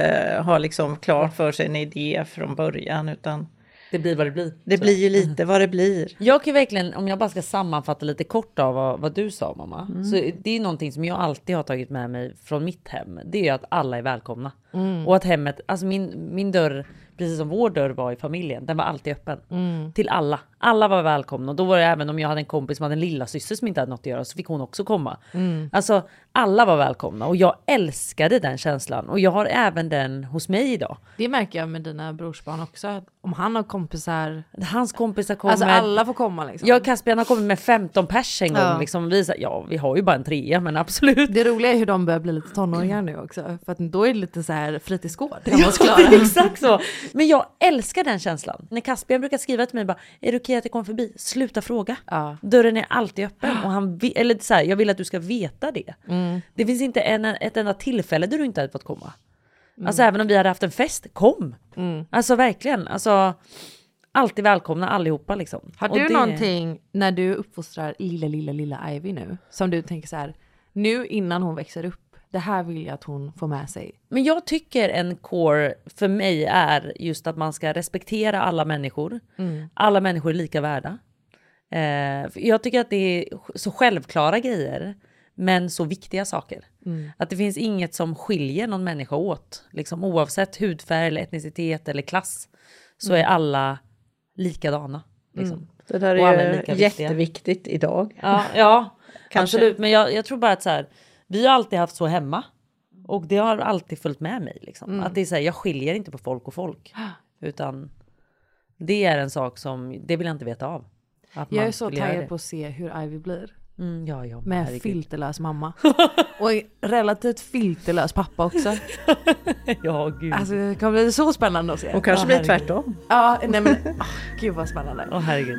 har liksom klart för sig en idé från början utan Det blir vad det blir. det blir ju lite vad det blir. Jag kan verkligen, om jag bara ska sammanfatta lite kort av vad, vad du sa mamma. Så det är någonting som jag alltid har tagit med mig från mitt hem. Det är ju att alla är välkomna. Och att hemmet, alltså min, min dörr, precis som vår dörr var i familjen, den var alltid öppen. Till alla. Alla var välkomna. Och då var det även om jag hade en kompis som hade en lilla syster som inte hade något att göra så fick hon också komma. Alltså alla var välkomna och jag älskade den känslan. Och jag har även den hos mig idag. Det märker jag med dina brorsbarn också, om han har kompisar, Hans kompisar kommer. alltså alla får komma liksom. Jag och Caspian har kommit med 15 pers en gång. Ja. Liksom, vi, ja, vi har ju bara en trea, men absolut. Det roliga är hur de börjar bli lite tonåringar nu också, för att då är det lite så här fritidsgård Ja, exakt så. Men jag älskar den känslan. När Caspian brukar skriva till mig bara, är det okej att jag kommer förbi? Sluta fråga. Ja. Dörren är alltid öppen och han eller så här, jag vill att du ska veta det. Mm. Det finns inte en, ett enda tillfälle där du inte hade fått komma. Mm. Alltså även om vi hade haft en fest, kom. Alltså verkligen, alltså alltid välkomna allihopa liksom. Har du det- någonting när du uppfostrar lilla, lilla, lilla Ivy nu, som du tänker så här, nu innan hon växer upp, det här vill jag att hon får med sig. Men jag tycker en core för mig är just att man ska respektera alla människor. Alla människor är lika värda. Eh, jag tycker att det är så självklara grejer, men så viktiga saker. Att det finns inget som skiljer någon människa åt. Liksom, oavsett hudfärg, eller etnicitet eller klass så är alla likadana. Liksom. Det där är lika viktiga. jätteviktigt idag. Ja, ja Kanske. absolut. Men jag, jag tror bara att så här, vi har alltid haft så hemma. Och det har alltid följt med mig. Liksom. Att det är så här, jag skiljer inte på folk och folk. Utan det är en sak som, det vill jag inte veta av. Jag är så taggad på att se hur Ivy blir. Mm, ja, ja, Med herregud. filterlös mamma. Och en relativt filterlös pappa också. Ja, gud. Alltså det kommer bli så spännande att se. Och kanske Ja, blir herregud. tvärtom. Ja, nej men åh, gud vad spännande. Åh herregud.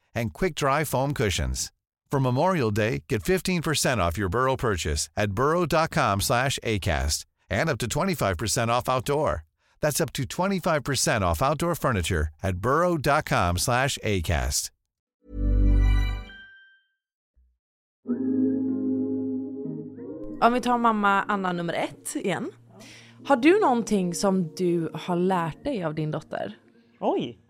and quick-dry foam cushions. For Memorial Day, get 15% off your Burrow purchase at burrow.com/acast and up to 25% off outdoor. That's up to 25% off outdoor furniture at burrow.com/acast. om vi tar mamma Anna nummer ett igen. Har du någonting som du har lärt dig av din dotter? Oj!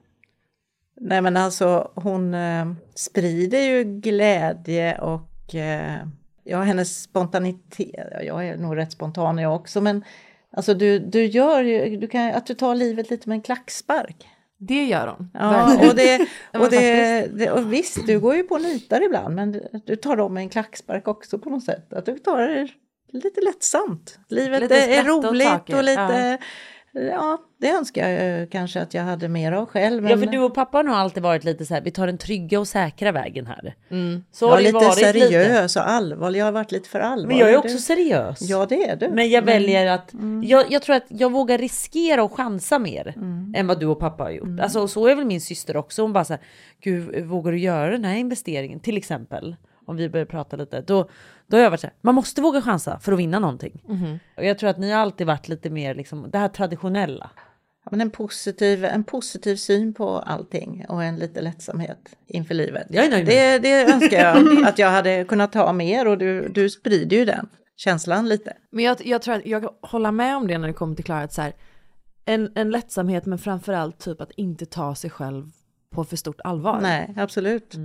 Nej men alltså hon eh, sprider ju glädje och eh, ja hennes spontanitet, ja, jag är nog rätt spontan jag också men alltså du, du gör ju, du kan, att du tar livet lite med en klackspark. Det gör hon. Ja, och, det, och, det, det, och visst, du går ju på nitar ibland, men du, du tar dem med en klackspark också på något sätt. Att du tar det lite lättsamt. Livet Lite är roligt saker, och lite... Ja. Det önskar jag kanske att jag hade mer av själv. Men, Ja för du och pappa har nog alltid varit lite så här, vi tar den trygga och säkra vägen här. Så jag har lite varit seriös och allvarlig. Jag har varit lite för allvarlig. Men jag är också seriös. Ja, det är du. Men jag Men- väljer att, jag, jag tror att jag vågar riskera och chansa mer än vad du och pappa har gjort. Alltså och så är väl min syster också, hon bara så här, gud vågar du göra den här investeringen till exempel? Om vi börjar prata lite, då, då har jag varit så här, man måste våga chansa för att vinna någonting. Och jag tror att ni har alltid varit lite mer liksom, det här traditionella. Ja, men en, positiv, en positiv syn på allting och en lite lättsamhet inför livet. Jag är nöjd det, det önskar jag att jag hade kunnat ha mer och du, du sprider ju den känslan lite. Men jag, jag tror att jag håller med om det när det kommer till Klara, att så här, en, en lättsamhet men framförallt typ att inte ta sig själv på för stort allvar. Nej, absolut.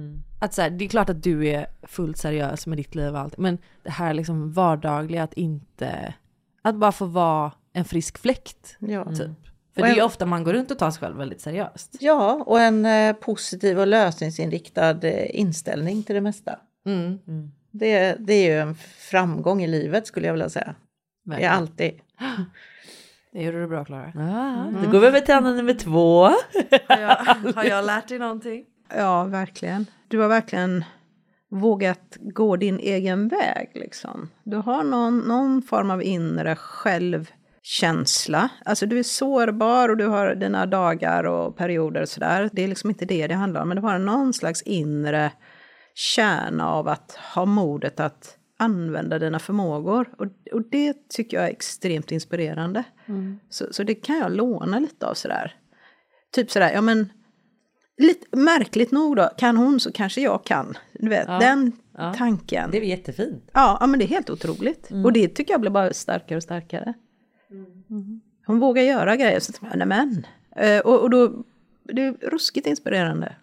Att så här, det är klart att du är fullt seriös med ditt liv och allt, men det här liksom vardagliga att inte, att bara få vara en frisk fläkt. Ja. Typ. För det är ju ofta man går runt och tar sig själv väldigt seriöst. Ja, och en eh, positiv och lösningsinriktad eh, inställning till det mesta. Mm. Det, det är ju en framgång i livet skulle jag vilja säga. Det är alltid. Det gjorde du bra Klara. Ah, Då går vi över till Anna nummer två. Har jag, har jag lärt dig någonting? Ja, verkligen. Du har verkligen vågat gå din egen väg. Liksom. Du har någon, någon form av inre självkänsla. Alltså du är sårbar och du har dina dagar och perioder och sådär. Det är liksom inte det det handlar om, men du har någon slags inre kärna av att ha modet att använda dina förmågor. Och, och det tycker jag är extremt inspirerande. Så, så det kan jag låna lite av sådär. Typ sådär, ja men lite märkligt nog då, kan hon så kanske jag kan. Du vet, Ja, den ja. tanken. Det är jättefint. Ja, ja, men det är helt otroligt. Och det tycker jag blir bara starkare och starkare. Mm. Hon vågar göra grejer. Så nej men. Eh, och, och då, det är ruskigt inspirerande.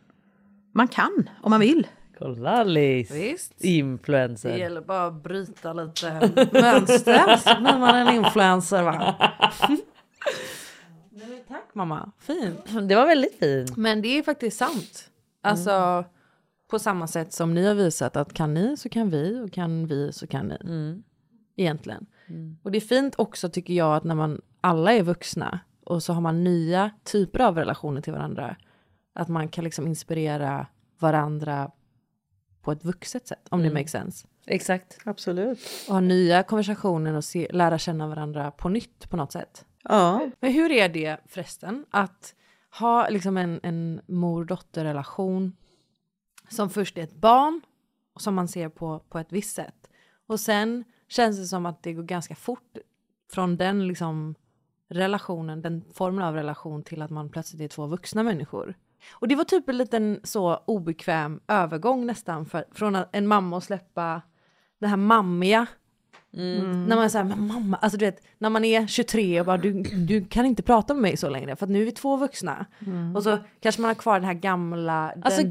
Man kan, om man vill. Kolla Alice! Visst. Det Influencer. gäller bara att bryta lite mönster så blir man en influencer va. Nej, Tack mamma, fint. Det var väldigt fint. Men det är faktiskt sant. Alltså på samma sätt som ni har visat att kan ni så kan vi och kan vi så kan ni. Egentligen. Och det är fint också tycker jag att när man alla är vuxna och så har man nya typer av relationer till varandra. Att man kan liksom inspirera varandra på ett vuxet sätt om det makes sense. Exakt. Absolut. Och ha nya konversationer och se, lära känna varandra på nytt på något sätt. Ja, Men hur är det förresten att ha liksom en, en mor-dotter-relation som först är ett barn och som man ser på, på ett visst sätt. Och sen känns det som att det går ganska fort från den liksom relationen, den formen av relation till att man plötsligt är två vuxna människor. Och det var typ en liten så obekväm övergång nästan för, från en mamma att släppa det här mammiga när man är såhär, men mamma, alltså du vet, när man är 23 och bara du, du kan inte prata med mig så längre för att nu är vi två vuxna. Och så kanske man har kvar den här gamla, den Alltså,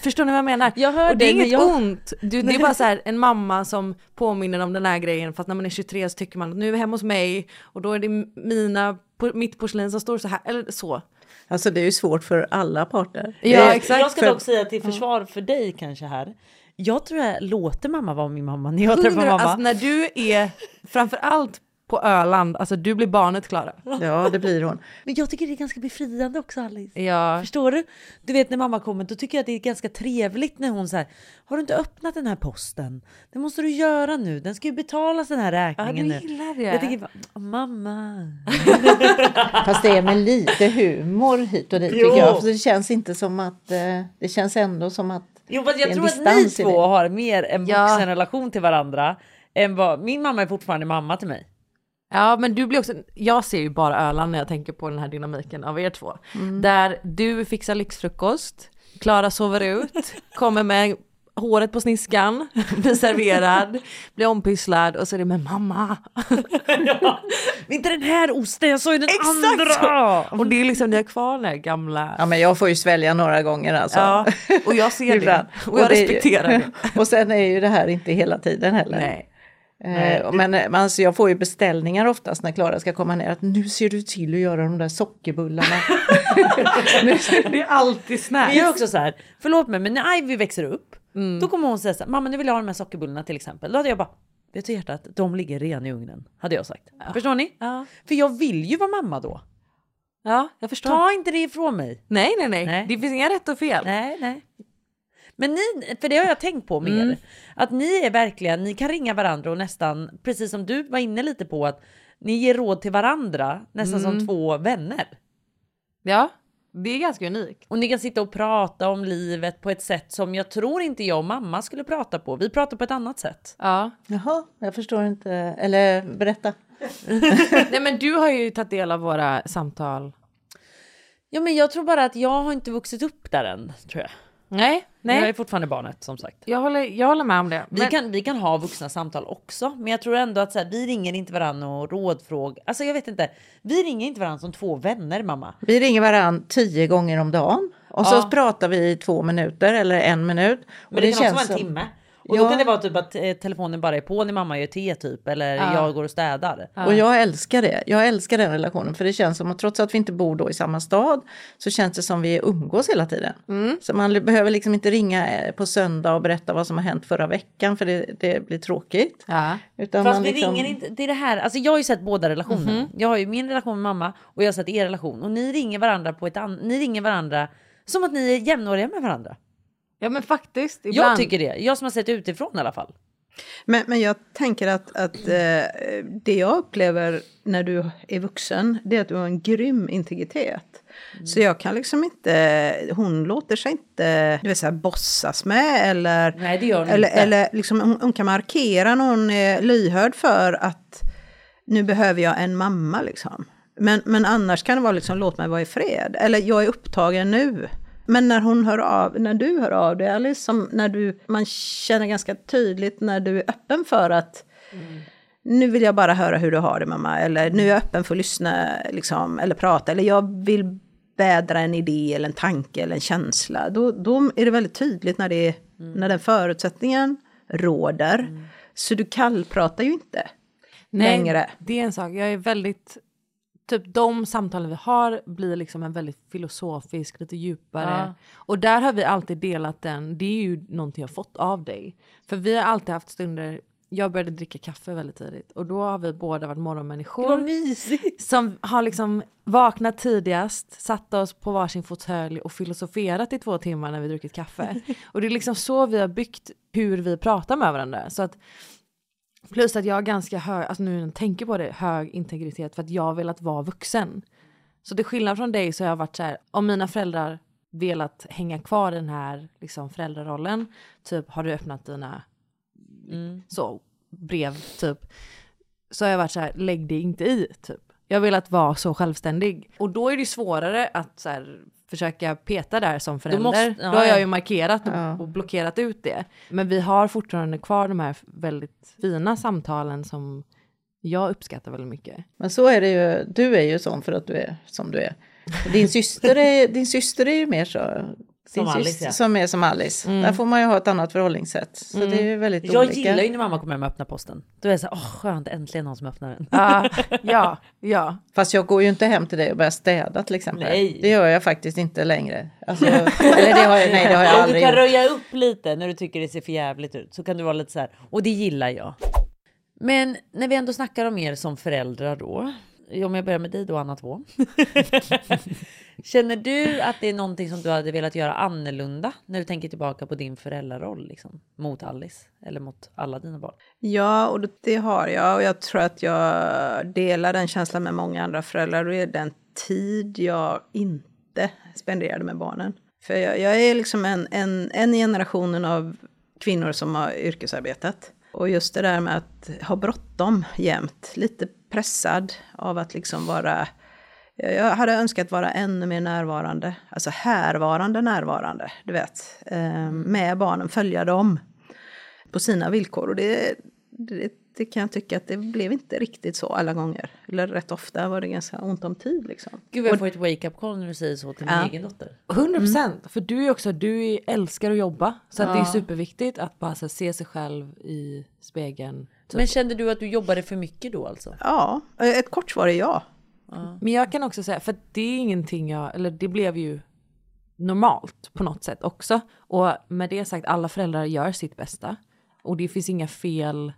förstår ni vad jag menar? Jag hör och det är inget jag- ont, du, det är bara så här en mamma som påminner om den här grejen fast när man är 23 så tycker man att nu är vi hemma hos mig och då är det mina, mitt porslin som står så här, eller så. alltså det är ju svårt för alla parter. Ja, exakt. Jag ska För- dock säga till försvar för dig kanske här. Jag tror jag låter mamma vara min mamma när jag träffar mamma. alltså när du är, framför allt på Öland, alltså du blir barnet Klara. Ja, det blir hon. Men jag tycker det är ganska befriande också Alice. Ja, Förstår du? Du vet när mamma kommer då tycker jag att det är ganska trevligt när hon säger Har du inte öppnat den här posten? Det måste du göra nu. Den ska ju betalas den här ja räkningen du nu. gillar det. Jag tänker bara, "Åh, mamma. Fast det är med lite humor hit och dit Jo. tycker jag. För det känns inte som att, eh, det känns ändå som att Jo fast jag tror att ni två det. har mer en Ja. vuxen relation till varandra. Än vad, min mamma är fortfarande mamma till mig. Ja men du blir också, jag ser ju bara Öland när jag tänker på den här dynamiken av er två. Där du fixar lyxfrukost, Klara sover ut, kommer med håret på sniskan, blir serverad, blir ompysslad och så är det med mamma. ja, inte den här osten, jag sa ju den Exakt! andra! Och det är liksom, ni har kvar den där gamla... Ja men jag får ju svälja några gånger alltså. Ja, och jag ser det. Ibland. Och jag det är ju- respekterar det. Och sen är ju det här inte hela tiden heller. Nej. Eh, men alltså, jag får ju beställningar oftast när Klara ska komma ner att nu ser du till att göra de där sockerbullarna. Det är alltid snällt. Vi är också så här, förlåt mig men när Ivy växer upp, Mm. då kommer hon säga så här, mamma nu vill jag ha de här sockerbullarna till exempel. Då hade jag bara, vet du hjärtat, de ligger redan i ugnen. Hade jag sagt. Förstår ni? Ja. För jag vill ju vara mamma då. ja, jag förstår. Ta inte det ifrån mig. Nej, nej, nej, Nej. Det finns inga rätt och fel. Nej, nej. Men ni, för det har jag tänkt på med Mm. er, att ni är verkligen, ni kan ringa varandra och nästan, precis som du var inne lite på, att ni ger råd till varandra nästan Mm. som två vänner. Ja, det är ganska unikt. Och ni kan sitta och prata om livet på ett sätt som jag tror inte jag och mamma skulle prata på. Vi pratar på ett annat sätt. Ja. Jaha, jag förstår inte. Eller berätta. Nej men du har ju tagit del av våra samtal. Ja, men jag tror bara att jag har inte vuxit upp där än, tror jag. Nej, nej. Jag är fortfarande barnet som sagt. Jag håller, jag håller med om det. Vi, Men- kan, vi kan ha vuxna samtal också, men jag tror ändå att så här, vi ringer inte varandra och rådfrågar. Alltså jag vet inte, vi ringer inte varandra som två vänner mamma. Vi ringer varann tio gånger om dagen. Och så Ja. pratar vi i två minuter eller en minut. Och Men det, kan också vara en som- timme. Och då Ja. kan det vara typ att eh, telefonen bara är på när mamma gör te typ, eller Ja. jag går och städar. Och jag älskar det. Jag älskar den relationen för det känns som att trots att vi inte bor då i samma stad så känns det som vi umgås hela tiden. Mm. Så man behöver liksom inte ringa eh, på söndag och berätta vad som har hänt förra veckan för det, det blir tråkigt. Ja. Utan Fast man vi liksom... ringer inte, det är det här, alltså jag har ju sett båda relationerna. Mhm. Jag har ju min relation med mamma och jag har sett er relation. Och ni ringer varandra på ett an- ni ringer varandra som att ni är jämnåriga med varandra. Ja men faktiskt. Jag Ibland. tycker det, jag som har sett utifrån i alla fall. Men, men jag tänker att, att eh, det jag upplever när du är vuxen, det är att du har en grym integritet. Så jag kan liksom inte, hon låter sig inte, du vet så här, bossas med eller... Nej det gör hon Eller, inte. eller liksom, hon, hon kan markera när hon är lyhörd för att nu behöver jag en mamma liksom. Men, men annars kan det vara liksom, låt mig vara i fred. Eller jag är upptagen nu. Men när hon hör av, när du hör av dig, Alice, som när du, man känner ganska tydligt när du är öppen för att nu vill jag bara höra hur du har det mamma, eller nu är jag öppen för att lyssna liksom, eller prata, eller jag vill vädra en idé eller en tanke eller en känsla. Då, då är det väldigt tydligt när, det är, när den förutsättningen råder. Så du kallpratar ju inte Nej, längre. det är en sak. Jag är väldigt... Typ de samtalen vi har blir liksom en väldigt filosofisk, lite djupare. Ja. Och där har vi alltid delat den. Det är ju någonting jag fått av dig. För vi har alltid haft stunder, jag började dricka kaffe väldigt tidigt. Och då har vi båda varit morgonmänniskor. Som har liksom vaknat tidigast, satt oss på varsin fåtölj och filosoferat i två timmar när vi druckit kaffe. Och det är liksom så vi har byggt hur vi pratar med varandra. Så att, plus att jag har ganska hög, alltså nu när jag tänker på det, hög integritet för att jag har velat vara vuxen. Så till skillnad från dig så har jag varit så här, om mina föräldrar velat hänga kvar i den här liksom föräldrarollen, typ har du öppnat dina så, brev typ, så har jag varit så här, lägg dig inte i typ. Jag har velat vara så självständig. Och då är det svårare att så här, försöka peta där som förälder. Då, måste- ja, har jag ja. ju markerat och, och blockerat ut det. Men vi har fortfarande kvar de här väldigt fina samtalen som jag uppskattar väldigt mycket. Men så är det ju, du är ju sån för att du är som du är. Din syster är, din syster är ju mer så. Som Alice, ja. Som är som Alice. Mm. Där får man ju ha ett annat förhållningssätt. Så det är ju väldigt Jag olika. gillar ju när mamma kommer hem och öppnar posten. Då är jag så här, åh skönt, äntligen någon som öppnar den. Ja, ja, ja. Fast jag går ju inte hem till dig och börjar städa till exempel. Nej. Det gör jag faktiskt inte längre. Alltså, eller det har jag, nej, det har jag Om du aldrig kan gjort. röja upp lite när du tycker det ser för jävligt ut så kan du vara lite så här, och det gillar jag. Men när vi ändå snackar om er som föräldrar då, om jag börjar med dig då Anna 2. Känner du att det är någonting som du hade velat göra annorlunda när du tänker tillbaka på din föräldraroll liksom, mot Alice eller mot alla dina barn? Ja, och det, har jag. Och jag tror att jag delar den känslan med många andra föräldrar. Och det är den tid jag inte spenderade med barnen. För jag, jag är liksom en, en, en i generationen av kvinnor som har yrkesarbetat. Och just det där med att ha bråttom jämt, lite pressad av att liksom vara jag hade önskat vara ännu mer närvarande, alltså härvarande närvarande, du vet. Eh, med barnen, följa dem på sina villkor. Och det, det, det kan jag tycka att det blev inte riktigt så alla gånger. Eller rätt ofta var det ganska ont om tid liksom. Gud jag får ett wake-up call när du säger så till min Ja. egen dotter. 100 procent, för du är också, du älskar att jobba. Så att det är Ja. superviktigt att bara här, se sig själv i spegeln. typ. Men kände du att du jobbade för mycket då alltså? Ja, ett kort svar är ja. Men jag kan också säga, för det är ingenting jag, eller det blev ju normalt på något sätt också. Och med det sagt, alla föräldrar gör sitt bästa. Och det finns inga fel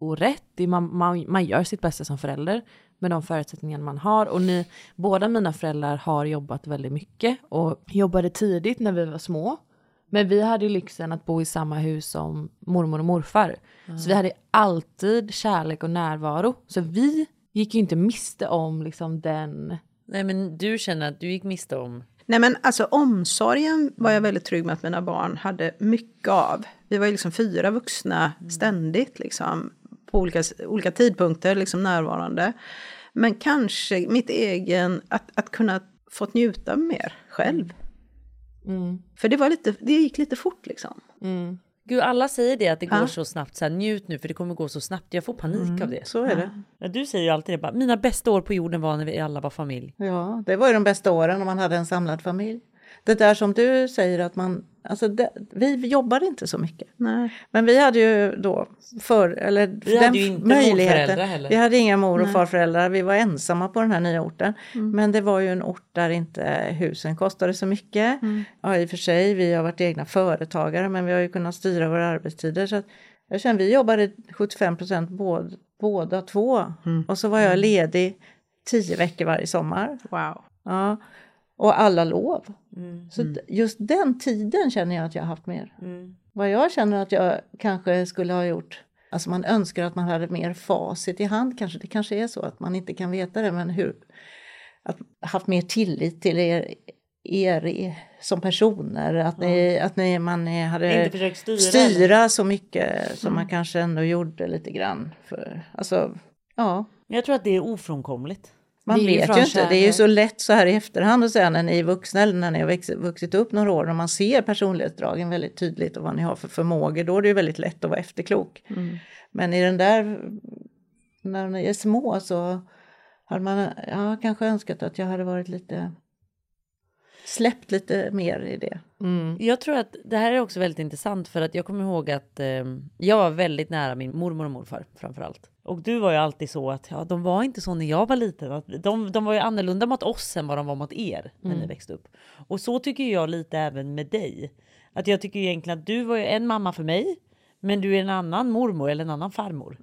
och rätt. Man, man, man gör sitt bästa som förälder med de förutsättningar man har. Och ni, båda mina föräldrar har jobbat väldigt mycket och jobbade tidigt när vi var små. Men vi hade ju lyxen att bo i samma hus som mormor och morfar. Så vi hade alltid kärlek och närvaro. Så vi gick ju inte miste om liksom den... Nej men du känner att du gick miste om... Nej men alltså omsorgen var jag väldigt trygg med att mina barn hade mycket av. Vi var ju liksom fyra vuxna ständigt liksom. På olika, olika tidpunkter liksom närvarande. Men kanske mitt egen, att, att kunna fått njuta mer själv. För det, var lite, det gick lite fort liksom. Gud alla säger det att det går Ja. så snabbt, så här, njut nu för det kommer gå så snabbt. Jag får panik av det. Så är det. Ja, du säger ju alltid det bara, mina bästa år på jorden var när vi alla var familj. Ja, det var ju de bästa åren om man hade en samlad familj. Det där som du säger att man, alltså det, vi jobbade inte så mycket. Nej. Men vi hade ju då för, eller Vi hade ju inte morföräldrar heller. Vi hade inga mor och Nej. farföräldrar, vi var ensamma på den här nya orten. Mm. Men det var ju en ort där inte husen kostade så mycket. Mm. Ja, i och för sig, vi har varit egna företagare men vi har ju kunnat styra våra arbetstider. Så att jag känner, vi jobbade 75 procent båda, båda två. Mm. Och så var jag ledig tio veckor varje sommar. Wow. Ja. Och alla lov. Mm. Så d- just den tiden känner jag att jag har haft mer. Vad jag känner att jag kanske skulle ha gjort, alltså man önskar att man hade mer facit i hand kanske, det kanske är så att man inte kan veta det, men hur, att haft mer tillit till er, er som personer, att, ni, att ni, man hade Inte styra, styra så mycket som man kanske ändå gjorde lite grann. För, alltså, ja. Jag tror att det är ofrånkomligt. Man Det vet ju inte, det är ju så lätt så här i efterhand att säga när ni är vuxna eller när ni har växt, vuxit upp några år och man ser personlighetsdragen väldigt tydligt och vad ni har för förmågor, då är det ju väldigt lätt att vara efterklok. Men i den där, när ni är små så hade man ja, kanske önskat att jag hade varit lite, släppt lite mer i det. Jag tror att det här är också väldigt intressant för att jag kommer ihåg att eh, jag var väldigt nära min mormor och morfar framför allt. Och du var ju alltid så att ja, de var inte så när jag var liten. Att de, de var ju annorlunda mot oss än vad de var mot er när ni växte upp. Och så tycker jag lite även med dig. Att jag tycker egentligen att du var ju en mamma för mig, men du är en annan mormor eller en annan farmor.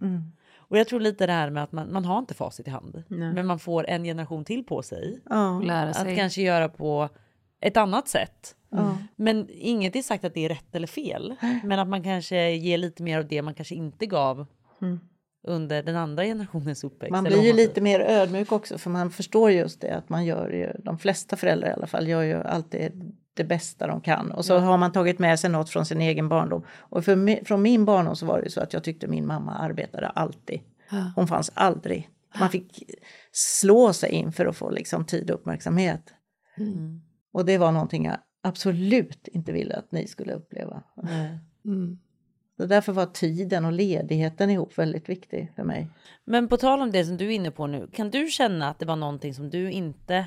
Och jag tror lite det här med att man, man har inte facit i hand, men man får en generation till på sig Ja. Lära att sig. kanske göra på ett annat sätt. Ja. Men inget är sagt att det är rätt eller fel. Men att man kanske ger lite mer av det man kanske inte gav under den andra generationens uppväxt. Man blir ju lite mer ödmjuk också för man förstår just det att man gör ju, de flesta föräldrar i alla fall gör ju alltid det bästa de kan och så har man tagit med sig något från sin egen barndom. Och för från min barndom så var det ju så att jag tyckte min mamma arbetade alltid. Hon fanns aldrig. Man fick slå sig in för att få liksom tid och uppmärksamhet. Och det var någonting jag absolut inte ville att ni skulle uppleva. Mm. Så därför var tiden och ledigheten ihop väldigt viktig för mig. Men på tal om det som du är inne på nu, kan du känna att det var någonting som du inte,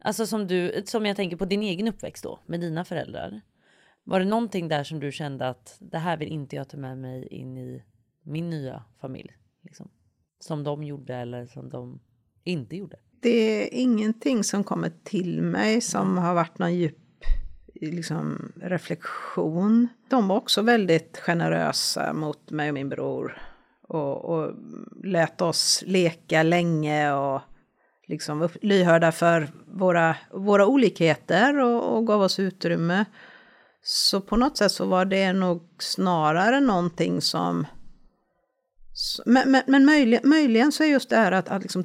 alltså som du, som jag tänker på din egen uppväxt då, med dina föräldrar. Var det någonting där som du kände att det här vill inte jag ta med mig in i min nya familj? Liksom? Som de gjorde eller som de inte gjorde? Det är ingenting som kommer till mig som har varit någon djup liksom, reflektion. De var också väldigt generösa mot mig och min bror. Och, och lät oss leka länge och liksom var lyhörda för våra, våra olikheter och, och gav oss utrymme. Så på något sätt så var det nog snarare någonting som... Men, men, men möjligen, möjligen så är just det här att, att liksom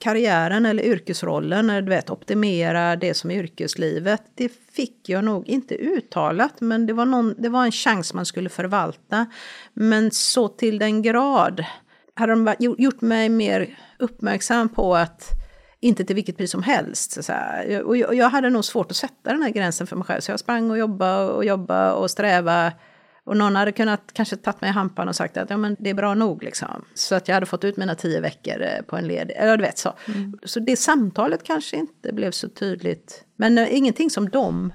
karriären eller yrkesrollen, eller du vet, optimera det som är yrkeslivet, det fick jag nog inte uttalat, men det var, någon, det var en chans man skulle förvalta. Men så till den grad hade de gjort- mig mer uppmärksam på att inte till vilket pris som helst. Så. Och jag hade nog svårt att sätta den här gränsen för mig själv. Så jag sprang och jobbade och jobbade och strävade. Och någon hade kunnat kanske tagit mig i hampan och sagt att ja, men det är bra nog. Liksom. Så att jag hade fått ut mina tio veckor eh, på en led. Eller du vet så. Mm. Så det samtalet kanske inte blev så tydligt. Men uh, ingenting som de.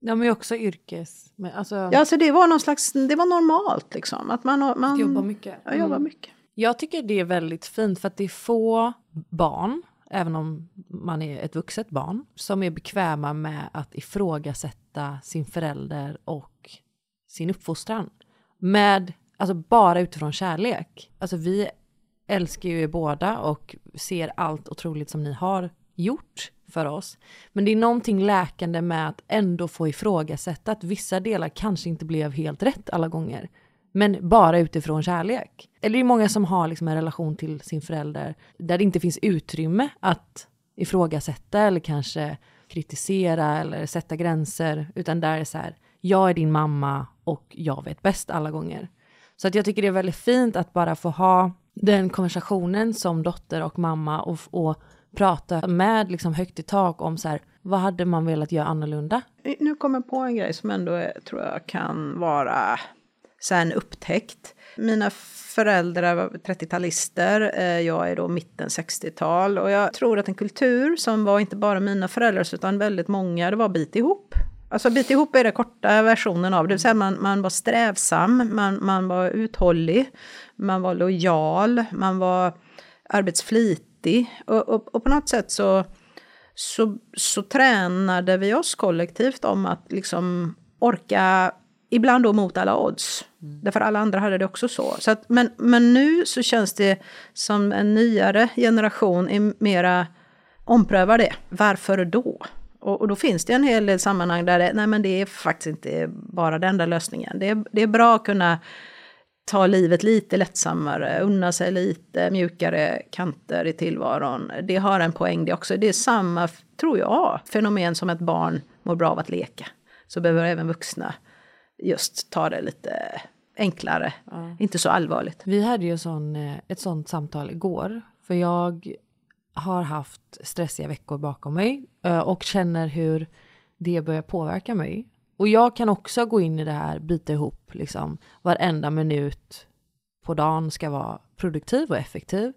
De är också yrkes... Men alltså... Ja, så det var någon slags, det var normalt liksom. Att man, man att jobba mycket. Ja, jobba mm. mycket. Jag tycker det är väldigt fint för att det är få barn även om man är ett vuxet barn, som är bekväma med att ifrågasätta sin förälder och sin uppfostran. Med, alltså bara utifrån kärlek. Alltså vi älskar ju er båda och ser allt otroligt som ni har gjort för oss. Men det är någonting läkande med att ändå få ifrågasätta att vissa delar kanske inte blev helt rätt alla gånger. Men bara utifrån kärlek. Eller det är många som har liksom en relation till sin förälder där det inte finns utrymme att ifrågasätta eller kanske kritisera eller sätta gränser. Utan där är så här, jag är din mamma och jag vet bäst alla gånger. Så att jag tycker det är väldigt fint att bara få ha den konversationen som dotter och mamma och, och prata med liksom högt i tak om så här, vad hade man velat göra annorlunda? Eh, nu kommer jag på en grej som ändå är, tror jag kan vara sen upptäckt. Mina föräldrar var 30-talister, eh, jag är då mitten 60-tal och jag tror att en kultur som var inte bara mina föräldrars utan väldigt många, det var bit ihop. Alltså bit ihop är den korta versionen av det, vill säga man, man var strävsam, man, man var uthållig, man var lojal, man var arbetsflitig och, och, och på något sätt så, så, så tränade vi oss kollektivt om att liksom orka ibland då mot alla odds. Mm. Därför alla andra hade det också så. så att, men, men nu så känns det som en nyare generation är mera omprövar det. Varför då? Och, och, då finns det en hel del sammanhang där det, nej men det är faktiskt inte bara den enda lösningen. Det är, det är bra att kunna ta livet lite lättsammare, unna sig lite mjukare kanter i tillvaron. Det har en poäng det också. Det är samma, tror jag, fenomen som ett barn mår bra av att leka. Så behöver även vuxna just ta det lite enklare, ja. inte så allvarligt. Vi hade ju sån, eh, ett sånt samtal igår, för jag har haft stressiga veckor bakom mig eh, och känner hur det börjar påverka mig. Och jag kan också gå in i det här, bita ihop liksom varenda minut på dagen ska vara produktiv och effektiv.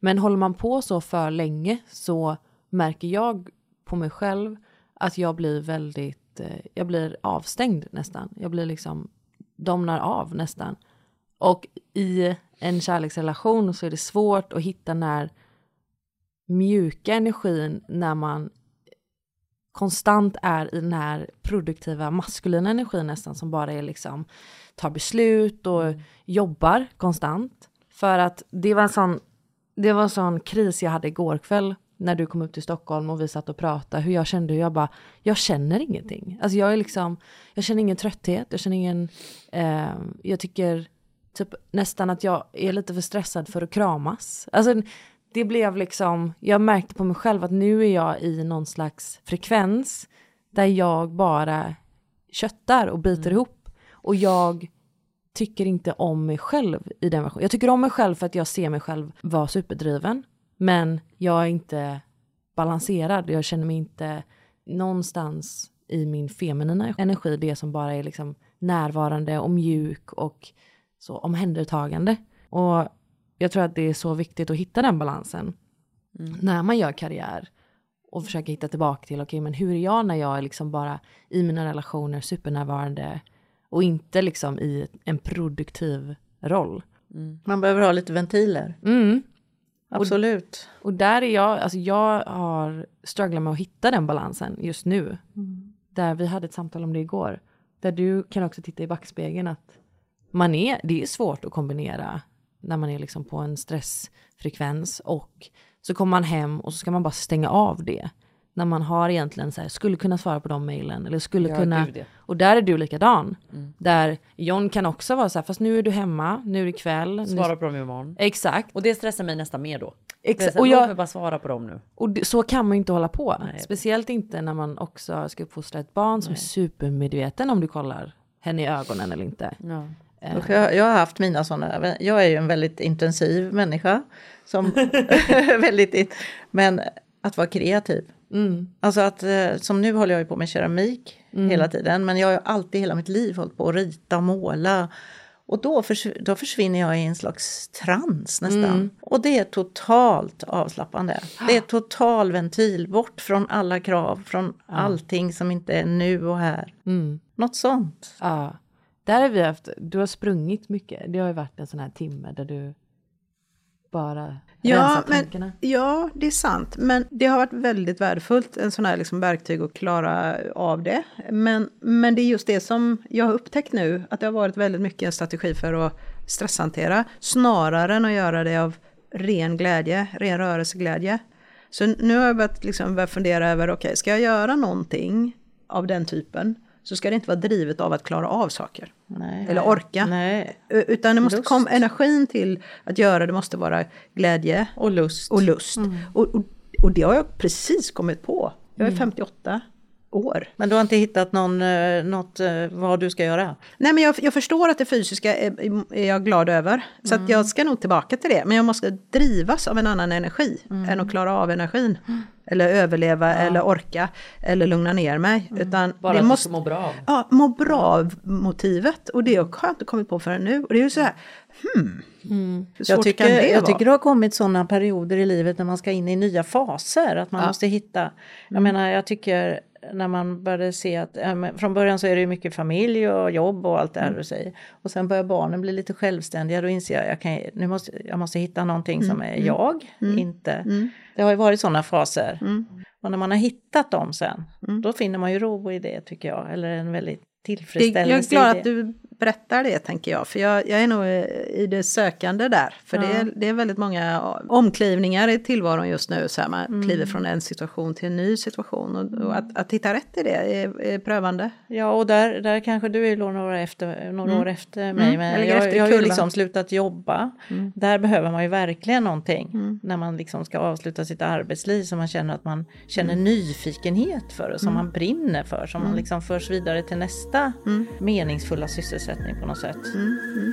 Men håller man på så för länge så märker jag på mig själv att jag blir väldigt eh, jag blir avstängd nästan. Jag blir liksom, domnar av nästan. Och i en kärleksrelation så är det svårt att hitta när mjuka energin när man konstant är i den här produktiva maskulina energin nästan som bara är liksom tar beslut och mm. jobbar konstant. För att det var en sån, det var en sån kris jag hade igår kväll när du kom upp till Stockholm och vi satt och pratade, hur jag kände, hur jag bara, jag känner ingenting. Alltså jag är liksom, jag känner ingen trötthet, jag känner ingen, eh, jag tycker typ nästan att jag är lite för stressad för att kramas. Alltså det blev liksom, jag märkte på mig själv att nu är jag i någon slags frekvens där jag bara köttar och biter mm. ihop. Och jag tycker inte om mig själv i den versionen. Jag tycker om mig själv för att jag ser mig själv vara superdriven. Men jag är inte balanserad. Jag känner mig inte någonstans i min feminina energi, det som bara är liksom närvarande och mjuk och så omhändertagande. Och jag tror att det är så viktigt att hitta den balansen mm. när man gör karriär och försöka hitta tillbaka till, okej, okay, men hur är jag när jag är liksom bara i mina relationer supernärvarande och inte liksom i en produktiv roll. Mm. Man behöver ha lite ventiler. Mm. Absolut. Och, och, där är jag, alltså jag har strugglat med att hitta den balansen just nu. Mm. Där vi hade ett samtal om det igår. Där du kan också titta i backspegeln att man är, det är svårt att kombinera när man är liksom på en stressfrekvens och så kommer man hem och så ska man bara stänga av det när man har egentligen så här, skulle kunna svara på de mejlen eller skulle ja, kunna. Och där är du likadan. Mm. Där John kan också vara så här, fast nu är du hemma, nu är det kväll. Svara på dem imorgon. Exakt. Och det stressar mig nästan mer då. Exakt. Och jag bara svara på dem nu. Och så kan man ju inte hålla på. Nej. Speciellt inte när man också ska uppfostra ett barn som Nej. är supermedveten om du kollar henne i ögonen eller inte. Ja. Uh. Jag, jag, har haft mina sådana, jag är ju en väldigt intensiv människa. Som väldigt, men att vara kreativ. Alltså att, eh, som nu håller jag ju på med keramik hela tiden, men jag har ju alltid hela mitt liv hållit på att rita och måla. Och då, förs då försvinner jag i en slags trans nästan. Och det är totalt avslappnande. Det är total ventil, bort från alla krav, från allting som inte är nu och här. Något sånt. Ja. Där har vi haft, du har sprungit mycket. Det har ju varit en sån här timme där du bara Ja, men, tankarna. ja, det är sant. Men det har varit väldigt värdefullt, en sån här liksom verktyg att klara av det. Men, men det är just det som jag har upptäckt nu, att det har varit väldigt mycket en strategi för att stresshantera, snarare än att göra det av ren glädje, ren rörelseglädje. Så nu har jag börjat, liksom fundera över, okej, ska jag göra någonting av den typen, så ska det inte vara drivet av att klara av saker. Nej. Eller orka. Nej. Utan det måste Lust. komma, energin till att göra det måste vara glädje Och lust. och lust. Och, och, och det har jag precis kommit på. Jag är 58 år. Men du har inte hittat någon, eh, något eh, vad du ska göra? Nej men jag, jag förstår att det fysiska är, är jag glad över. Så att jag ska nog tillbaka till det. Men jag måste drivas av en annan energi än att klara av energin. Eller överleva eller orka eller lugna ner mig. Utan Bara det att måste, må bra av. Ja, må bra motivet. Och det har jag inte kommit på förrän nu. Och det är ju så här, hmm. Hur Jag tycker, jag tycker det har kommit sådana perioder i livet när man ska in i nya faser. Att man Ja. måste hitta, jag menar jag tycker när man började se att, men från början så är det ju mycket familj och jobb och allt det här du säger. Och sen börjar barnen bli lite självständiga, då inser jag, jag, kan, nu måste, jag måste hitta någonting som är jag, inte. Det har ju varit sådana faser. Och när man har hittat dem sen, då finner man ju ro i det tycker jag. Eller en väldigt tillfredsställelse jag är glad att du berättar det tänker jag. För jag, jag är nog i det sökande där. För det, är, det är väldigt många omklivningar i tillvaron just nu. Så här, man kliver från en situation till en ny situation. Och, och att, att hitta rätt i det är, är prövande. Ja, och där, där kanske du är några år efter, några år efter mig. Mm. Men Jag efter jag har ju liksom slutat jobba. Där behöver man ju verkligen någonting. När man liksom ska avsluta sitt arbetsliv så man känner att man känner nyfikenhet för det. Som man brinner för. Som man liksom förs vidare till nästa meningsfulla sysselsättning på något sätt. Mm, mm.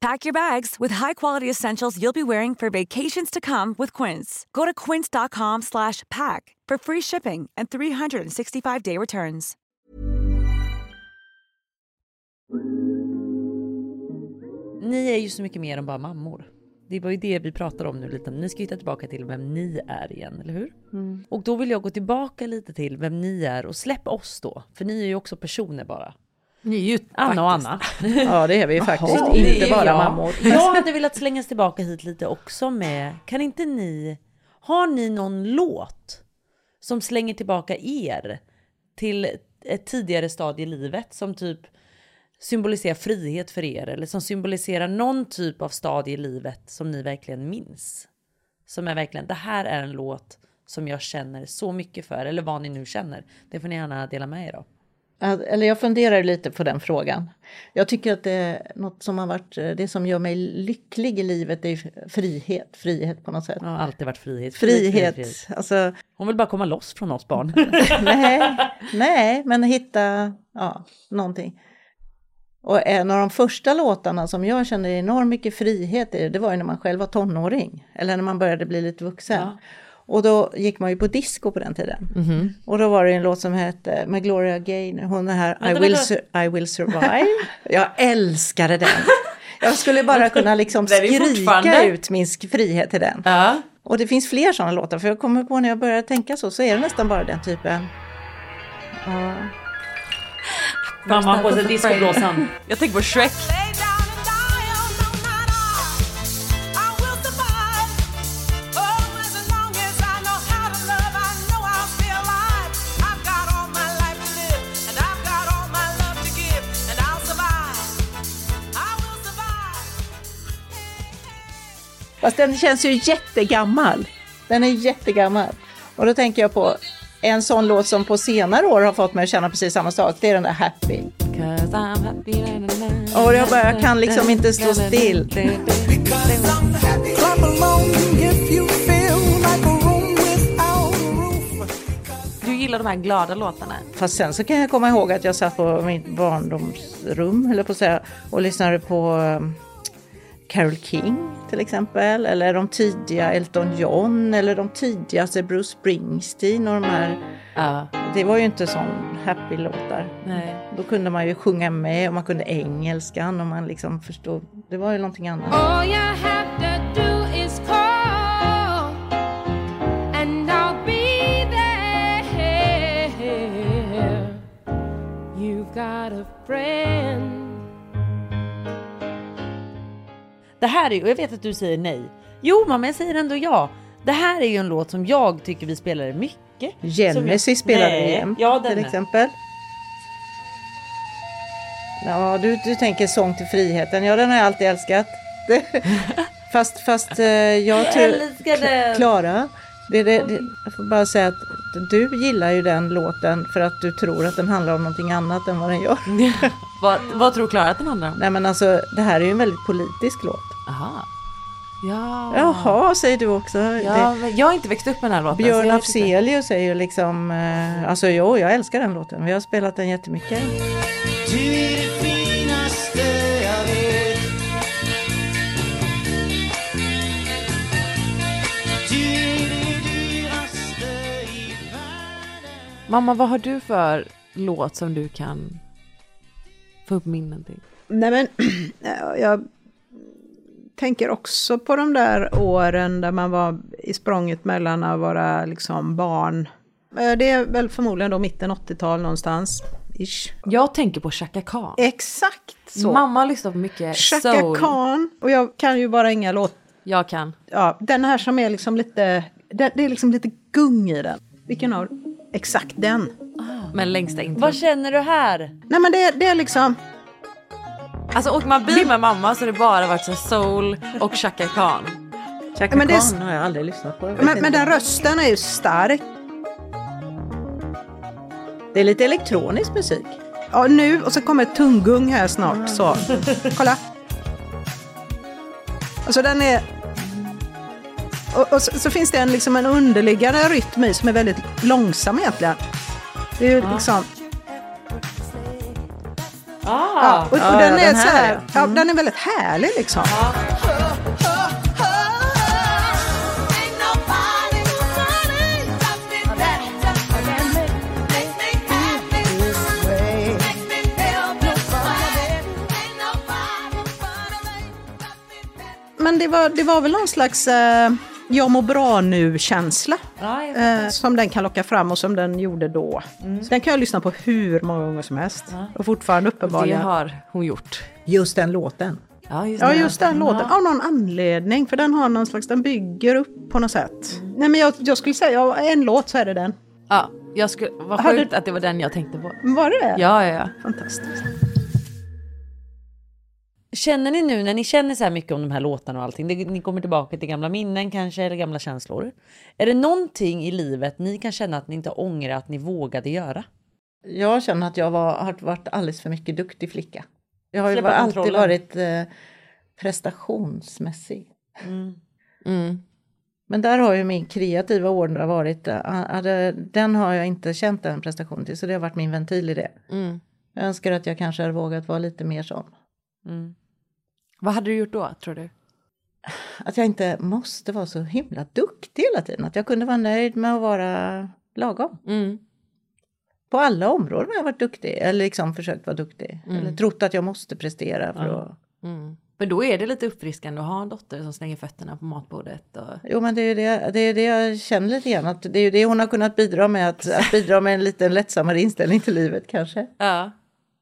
Pack your bags with high-quality essentials you'll be wearing for vacations to come with Quince. Go to quince.com slash pack for free shipping and 365-day returns. Ni är ju så mycket mer än bara mammor. Det var ju det vi pratade om nu lite. Ni ska hitta tillbaka till vem ni är igen, eller hur? Och då vill jag gå tillbaka lite till vem ni är och släpp oss då. För ni är ju också personer bara. Ni är ju Anna och Anna. Ja, det är vi ju faktiskt. Är Inte bara jag. mammor. Jag hade velat slängas tillbaka hit lite också med, kan inte ni, har ni någon låt som slänger tillbaka er till ett tidigare stadie i livet som typ symboliserar frihet för er eller som symboliserar någon typ av stadie i livet som ni verkligen minns? Som är verkligen, det här är en låt som jag känner så mycket för eller vad ni nu känner. Det får ni gärna dela med er av. Eller jag funderar lite på den frågan. Jag tycker att det något som har varit, det som gör mig lycklig i livet är frihet, frihet på något sätt. Ja, alltid varit frihet. Frihet, frihet. Alltså, Hon vill bara komma loss från oss barn. nej, nej, men hitta ja, någonting. Och en av de första låtarna som jag kände enormt mycket frihet i, det var ju när man själv var tonåring. Eller när man började bli lite vuxen. Ja. Och då gick man ju på disco på den tiden. Mm -hmm. Och då var det en låt som hette med Gloria Gaynor, hon är här I will, I will survive. jag älskade den. Jag skulle bara kunna liksom skrika ut min frihet till den. Ja. Och det finns fler sådana låtar, för jag kommer på när jag började tänka så, så är det nästan bara den typen. Ja. Mamma på sig discoblåsan. Jag tänker på Shrek. Fast den känns ju jättegammal. Den är jättegammal. Och då tänker jag på en sån låt som på senare år har fått mig att känna precis samma sak. Det är den där Happy. Och jag bara jag kan liksom inte stå still. Du gillar de här glada låtarna? Fast sen så kan jag komma ihåg att jag satt på mitt barndomsrum, eller på att säga, och lyssnade på um, Carole King till exempel, eller de tidiga Elton John eller de tidigaste Bruce Springsteen och de här. Ja. Det var ju inte sån happy-låtar. Då kunde man ju sjunga med och man kunde engelskan och man liksom förstod. Det var ju någonting annat. All you have to do is call and I'll be there. You've got a friend Det här är ju, jag vet att du säger nej. Jo mamma jag säger ändå ja. Det här är ju en låt som jag tycker vi spelade mycket. Genesis spelade vi jämt ja, till exempel. Ja, du, du tänker Sång till friheten. Ja, den har jag alltid älskat. fast, fast eh, jag tror... Klara, det, det, det, jag får bara säga att du gillar ju den låten för att du tror att den handlar om någonting annat än vad den gör. vad, vad tror Klara att den handlar om? Nej men alltså, det här är ju en väldigt politisk låt. Aha. Ja. Jaha, säger du också. Ja, det... Jag har inte växt upp med den här låten. Björn Afzelius är ju liksom, eh, alltså jo, jag älskar den låten. Vi har spelat den jättemycket. Du är det finaste jag vet. Du är det dyraste i världen. Mamma, vad har du för låt som du kan få upp minnen till? Nej men, jag tänker också på de där åren där man var i språnget mellan att vara liksom barn. Eh, det är väl förmodligen då mitten 80-tal någonstans. Ish. Jag tänker på Chaka Khan. Exakt så. Mamma lyssnar på mycket Chaka soul. Khan. Och jag kan ju bara inga låt. Jag kan. Ja, den här som är liksom lite, det, är liksom lite gung i den. Vilken av? Exakt den. Ah, men längsta intro. Vad känner du här? Nej men det, det är liksom Alltså åker man bil med mamma så har det bara varit så soul och Chaka Khan. Chaka men Khan har jag aldrig lyssnat på. Men, men den rösten är ju stark. Det är lite elektronisk musik. Ja, nu och så kommer ett tunggung här snart. Så, kolla. Alltså den är... Och, och så, så, finns det en, liksom en underliggande rytm i som är väldigt långsam egentligen. Det är ju liksom... Ah, ja, och, och ja, den, är den, så här, ja. Mm. den är väldigt härlig liksom. Ja. Men det var, det var väl någon slags eh, jag mår bra nu-känsla. Ja, eh, som den kan locka fram och som den gjorde då. Mm. Den kan jag lyssna på hur många gånger som helst. Ja. Och fortfarande uppenbarligen. Det har hon gjort. Just den låten. Ja, just, ja, just den låten. Av någon anledning. För den har någon slags, den bygger upp på något sätt. Mm. Nej men jag, jag skulle säga, en låt så är det den. Ja, jag skulle, vad sjukt att det var den jag tänkte på. Var det det? Ja, ja, ja. Fantastiskt. Känner ni nu när ni känner så här mycket om de här låtarna och allting, det, ni kommer tillbaka till gamla minnen kanske eller gamla känslor. Är det någonting i livet ni kan känna att ni inte ångrar att ni vågade göra? Jag känner att jag var, har varit alldeles för mycket duktig flicka. Jag har ju Släppa alltid kontrollen. varit eh, prestationsmässig. Mm. Men där har ju min kreativa ådra varit, eh, den har jag inte känt en prestation till, så det har varit min ventil i det. Mm. Jag önskar att jag kanske hade vågat vara lite mer sån. Vad hade du gjort då, tror du? Att jag inte måste vara så himla duktig hela tiden, att jag kunde vara nöjd med att vara lagom. Mm. På alla områden har jag varit duktig, eller liksom försökt vara duktig. Mm. Eller trott att jag måste prestera för Ja. att... Mm. Men då är det lite uppfriskande att ha en dotter som slänger fötterna på matbordet. Och... Jo men det är ju det, det, är det jag känner lite grann, att det är ju det hon har kunnat bidra med, att, att bidra med en lite lättsammare inställning till livet kanske. Ja,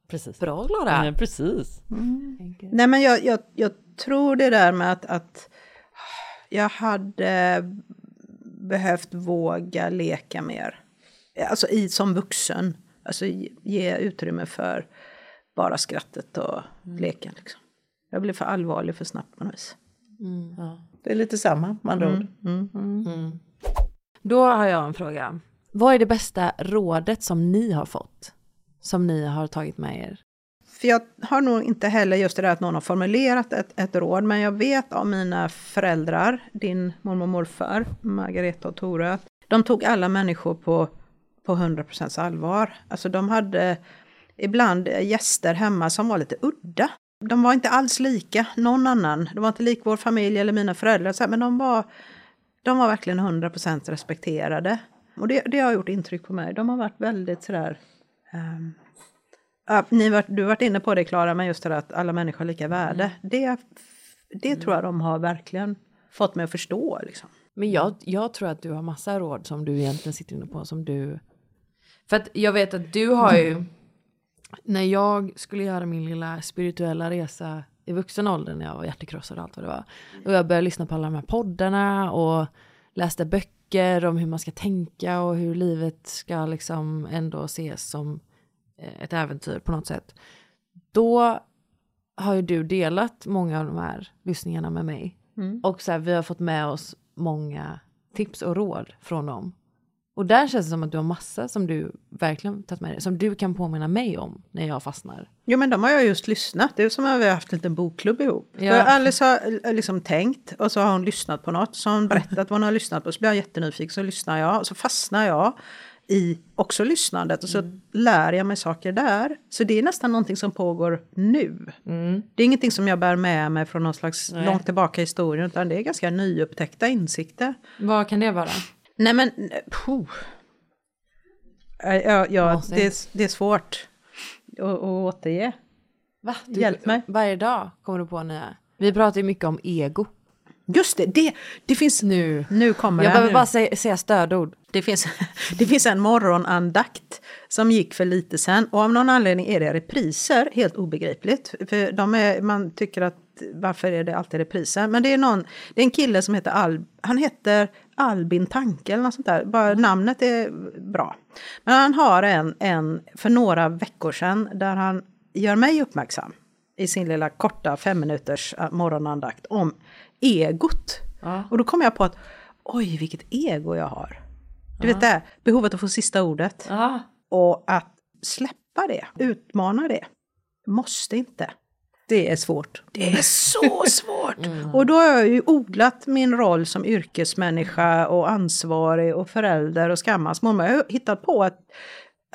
precis. Bra Klara. Ja, precis. Nej men jag, jag, jag tror det där med att, att jag hade behövt våga leka mer. Alltså i, som vuxen. Alltså ge, utrymme för bara skrattet och leken. Liksom. Jag blev för allvarlig för snabbt på något vis. Det är lite samma med andra ord. Mm. Då har jag en fråga. Vad är det bästa rådet som ni har fått? Som ni har tagit med er? För jag har nog inte heller just det där att någon har formulerat ett, ett råd, men jag vet av mina föräldrar, din mormor och morfar, Margareta och Tore, att de tog alla människor på, på 100% allvar. Alltså de hade ibland gäster hemma som var lite udda. De var inte alls lika någon annan. De var inte lik vår familj eller mina föräldrar, men de var, de var verkligen 100% respekterade. Och det, det har gjort intryck på mig. De har varit väldigt sådär ehm, Ja, ni var, du varit inne på det Klara, men just det där att alla människor har lika värde. Det, det tror jag de har verkligen fått mig att förstå. Liksom. Men jag, jag tror att du har massa råd som du egentligen sitter inne på som du... För att jag vet att du har ju... När jag skulle göra min lilla spirituella resa i vuxen ålder när jag var hjärtekrossad och allt vad det var. Och jag började lyssna på alla de här poddarna och läste böcker om hur man ska tänka och hur livet ska liksom ändå ses som eh, ett äventyr på något sätt. Då har ju du delat många av de här lyssningarna med mig. Mm. Och så här, vi har fått med oss många tips och råd från dem. Och där känns det som att du har massa som du verkligen tagit med dig, som du kan påminna mig om när jag fastnar. Jo men de har jag just lyssnat. Det är som att vi har haft en liten bokklubb ihop. Ja. För Alice har eh, liksom tänkt och så har hon lyssnat på något. Så har hon berättat vad hon har lyssnat på. Så blir jag jättenyfiken så lyssnar jag. Och så fastnar jag i också lyssnandet. Och så Mm. lär jag mig saker där. Så det är nästan någonting som pågår nu. Mm. Det är ingenting som jag bär med mig från någon slags Nej. långt tillbaka i historien. Utan det är ganska nyupptäckta insikter. Vad kan det vara? Nej men, puh. Ja, ja, det, är, det är svårt att, att återge. Va? Du, Hjälp mig. Varje dag kommer du på nya. Vi pratar ju mycket om ego. Just det, det, det finns... Nu. Nu kommer Jag det. behöver nu. bara säga, säga stödord. Det finns, det finns en morgonandakt som gick för lite sen och av någon anledning är det repriser, helt obegripligt. För de är, man tycker att varför är det alltid repriser? Men det är, någon, det är en kille som heter Al, han heter Albin Tanke eller något sånt där, bara namnet är bra. Men han har en, en för några veckor sedan där han gör mig uppmärksam i sin lilla korta fem minuters eh, morgonandakt om egot. Och då kom jag på att oj vilket ego jag har. Du vet det, här, behovet att få sista ordet. Och att släppa det, utmana det. Måste inte. Det är svårt. Det är så svårt! Och då har jag ju odlat min roll som yrkesmänniska och ansvarig och förälder och skammas mamma. Jag har hittat på att,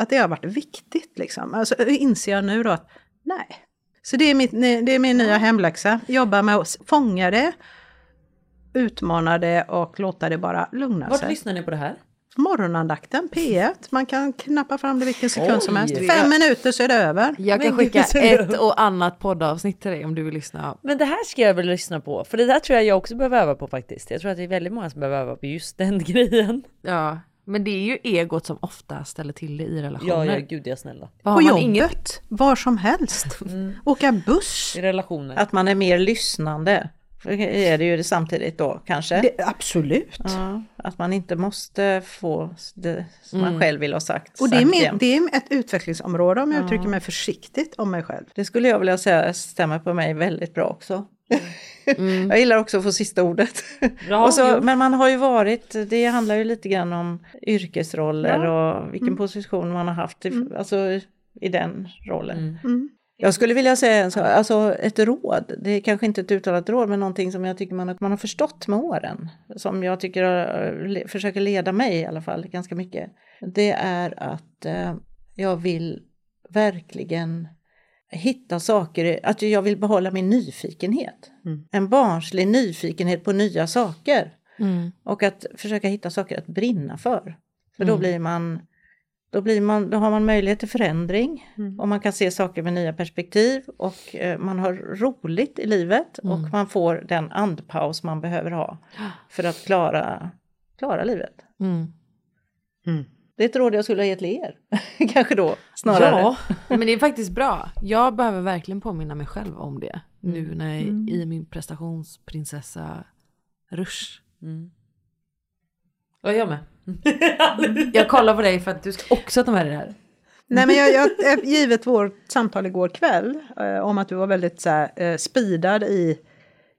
att det har varit viktigt liksom. Alltså inser jag nu då att nej. Så det är, mitt, det är min nya hemläxa. Jobba med att fånga det, utmana det och låta det bara lugna Vart sig. lyssnar ni på det här? Morgonandakten, P1. Man kan knappa fram det vilken sekund Oj. som helst. Fem minuter så är det över. Jag kan Men skicka ett och annat poddavsnitt till dig om du vill lyssna. Men det här ska jag väl lyssna på, för det där tror jag jag också behöver öva på faktiskt. Jag tror att det är väldigt många som behöver öva på just den grejen. Ja, men det är ju egot som ofta ställer till det i relationer. Ja, ja, gud jag snälla. På jobbet, inget- var som helst. Åka buss. I relationer. Att man är mer lyssnande. Är det ju det samtidigt då kanske. Det, absolut. Ja, att man inte måste få det som man Mm. själv vill ha sagt. Och det är, jämt. det är ett utvecklingsområde om jag Ja. uttrycker mig försiktigt om mig själv. Det skulle jag vilja säga stämmer på mig väldigt bra också. Jag gillar också att få sista ordet. Ja, så, men man har ju varit, det handlar ju lite grann om yrkesroller och vilken Mm. position man har haft i, alltså, i den rollen. Mm. Jag skulle vilja säga en sak, alltså ett råd, det är kanske inte ett uttalat råd men någonting som jag tycker man, man har förstått med åren. Som jag tycker har- le, försöker leda mig i alla fall ganska mycket. Det är att eh, jag vill verkligen hitta saker, att jag vill behålla min nyfikenhet. En barnslig nyfikenhet på nya saker. Mm. Och att försöka hitta saker att brinna för. För då Mm. blir man då, blir man, då har man möjlighet till förändring och man kan se saker med nya perspektiv och eh, man har roligt i livet och man får den andpaus man behöver ha för att klara, klara livet. Mm. Det är ett råd jag skulle ha gett till er, kanske då snarare. Ja, men det är faktiskt bra. Jag behöver verkligen påminna mig själv om det. Nu när jag är i min prestationsprinsessa-rush. Ja, jag med. Jag kollar på dig för att du ska också ta med dig det här. Nej men jag, jag, givet vårt samtal igår kväll eh, om att du var väldigt så här, eh, speedad i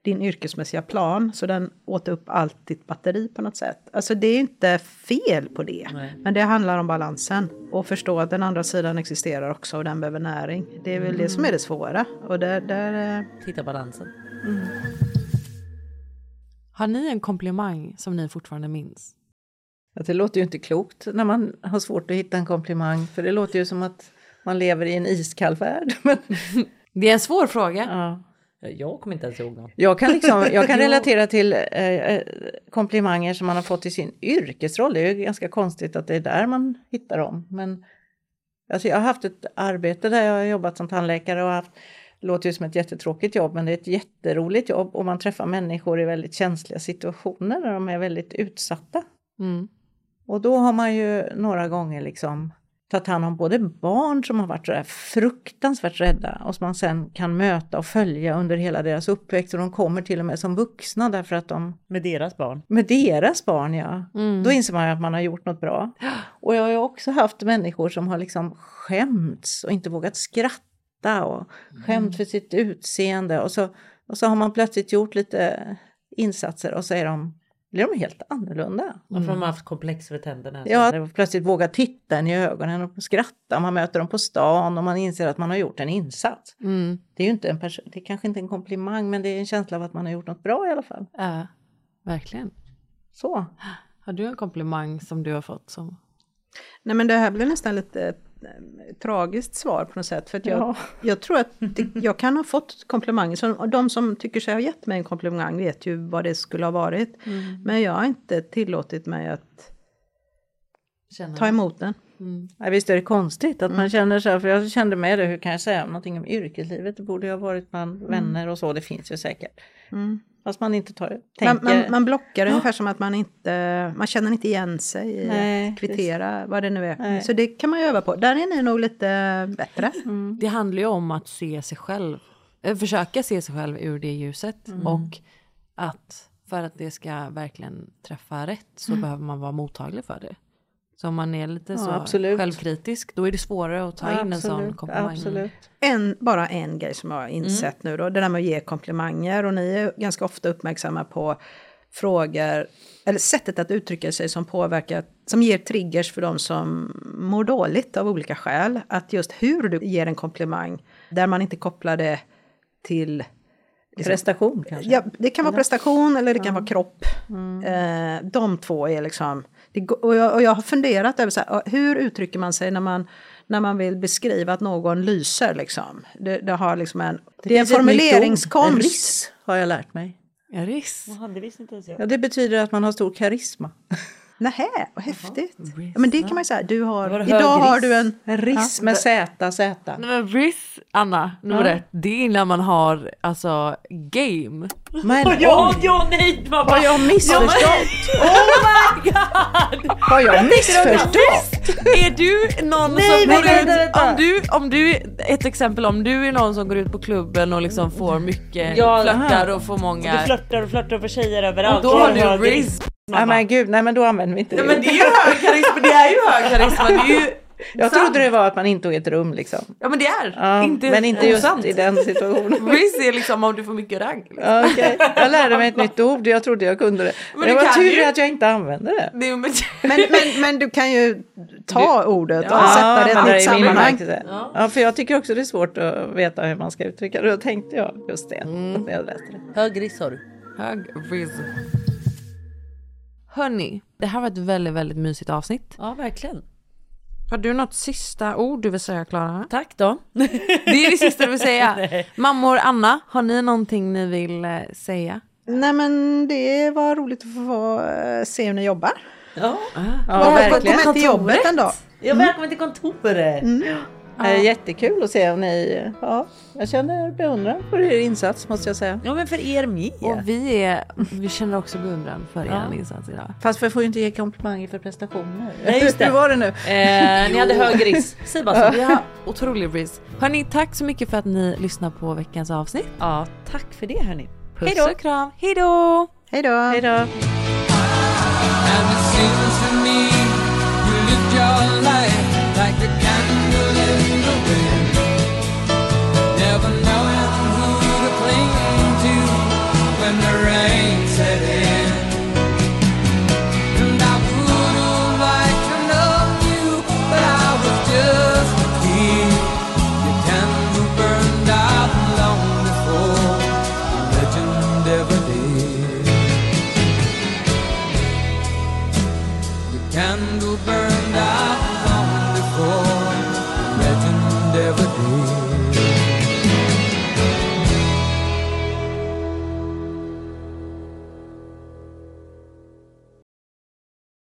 din yrkesmässiga plan så den åt upp allt ditt batteri på något sätt. Alltså det är inte fel på det. Men det handlar om balansen och förstå att den andra sidan existerar också och den behöver näring. Det är väl det som är det svåra. Och där, där, eh, Hitta balansen. Har ni en komplimang som ni fortfarande minns? Att det låter ju inte klokt när man har svårt att hitta en komplimang för det låter ju som att man lever i en iskall värld. Det är en svår fråga. ja. Ja, Jag kommer inte ens ihåg någon. Jag kan, liksom, jag kan relatera till eh, eh, komplimanger som man har fått i sin yrkesroll. Det är ju ganska konstigt att det är där man hittar dem. Men alltså jag har haft ett arbete där jag har jobbat som tandläkare och haft, det låter ju som ett jättetråkigt jobb men det är ett jätteroligt jobb och man träffar människor i väldigt känsliga situationer där de är väldigt utsatta. Mm. Och då har man ju några gånger liksom tagit hand om både barn som har varit så där fruktansvärt rädda och som man sen kan möta och följa under hela deras uppväxt och de kommer till och med som vuxna därför att de Med deras barn. med deras barn ja, Mm. då inser man ju att man har gjort något bra. Och jag har ju också haft människor som har liksom skämts och inte vågat skratta och skämt för sitt utseende och så, och så har man plötsligt gjort lite insatser och så är de, blir de helt annorlunda. Varför har man haft komplex för tänderna? Ja, plötsligt våga titta en i ögonen och skratta. Man möter dem på stan och man inser att man har gjort en insats. Mm. Det är ju inte en perso- det är kanske inte en komplimang men det är en känsla av att man har gjort något bra i alla fall. Ja, verkligen. Så. Har du en komplimang som du har fått som... Nej men det här blir nästan lite tragiskt svar på något sätt. För att jag, Ja. jag tror att det, jag kan ha fått komplimanger. Så, de som tycker sig ha gett mig en komplimang vet ju vad det skulle ha varit. Men jag har inte tillåtit mig att Känner ta emot den. Ja, visst är det konstigt att man känner så här, för jag kände med det, hur kan jag säga någonting om yrkeslivet? Det borde ju ha varit bland vänner och så, det finns ju säkert. Fast man inte tar, Man, tänker... man, man blockar ungefär som att man inte, man känner inte igen sig i Nej, att kvittera vad det nu är. Nej. Så det kan man ju öva på. Där är ni nog lite bättre. Det handlar ju om att se sig själv, eh, försöka se sig själv ur det ljuset och att för att det ska verkligen träffa rätt så behöver man vara mottaglig för det. Så om man är lite Ja, så absolut. självkritisk då är det svårare att ta in en sån Absolut, komplimang. Absolut. En, bara en grej som jag har insett nu då, det där med att ge komplimanger och ni är ganska ofta uppmärksamma på frågor, eller sättet att uttrycka sig som påverkar, som ger triggers för de som mår dåligt av olika skäl. Att just hur du ger en komplimang, där man inte kopplar det till Prestation kanske? Ja, det kan vara prestation eller det kan vara kropp. Eh, de två är liksom... Det, och, jag, och jag har funderat över så här, hur uttrycker man sig när man, när man vill beskriva att någon lyser. Liksom. Det, det, har liksom en, det, är en formuleringskonst. Riss har jag lärt mig. Ja, riss. Jaha, det visste inte ens jag. Ja, det betyder att man har stor karisma. Nähä, vad häftigt. Ja, men det kan man ju säga, du har, idag har du en... Riss med Z, Z. Nej, men riss, Anna, nummer ett, det är när man har alltså game. Men Ja, oj, ja, nej! Man har jag missförstått? oh my god! Har jag missförstått? Är du någon Nej, som går vänta, ut, vänta. om du, om du, ett exempel om du är någon som går ut på klubben och liksom får mycket Ja, flörtar och får många, Du flörtar och flörtar och får tjejer överallt. då har Och du riss. Nej men gud, nej men då använder vi inte det. Nej men det är ju hög karisma, det är ju hög karisma, det är ju Jag Sant. trodde det var att man intog ett rum liksom. Ja men det är. Ja, inte men inte just osant. i den situationen. Riz är liksom om du får mycket ragg. Liksom. Ja, okej. Jag lärde mig ett nytt ord, jag trodde jag kunde det. Men Men du det var tur ju. att jag inte använde det. Det men, Men, men, men du kan ju ta ordet och Ja, sätta det i ett min sammanhang. bemärkelse. Ja. för jag tycker också det är svårt att veta hur man ska uttrycka det. Då tänkte jag just det Mm. när jag läste det. Hög riss har du. Hög Riz. Hörni, det här var ett väldigt, väldigt mysigt avsnitt. Ja, verkligen. Har du något sista ord du vill säga Klara? Tack då. Det är det sista du vill säga. Mammor, Anna, har ni någonting ni vill eh, säga? Nej men det var roligt att få eh, se hur ni jobbar. Ja, Ja, verkligen. Välkommen till jobbet en dag. ja välkommen till kontoret. Det är jättekul att se om ni... Ja, jag känner beundran för er insats måste jag säga. Ja men för er med. Och vi, är, vi känner också beundran för er insats idag. Fast vi får ju inte ge komplimanger för prestationer. Nej, just det. Hur var det nu? Eh, ni hade hög riss. Säg bara så. Vi har otrolig Riz. Hörni, tack så mycket för att ni lyssnar på veckans avsnitt. Ja, tack för det hörni. Puss Hej då. och kram. Hej då! Hej då! Hej då! And it of a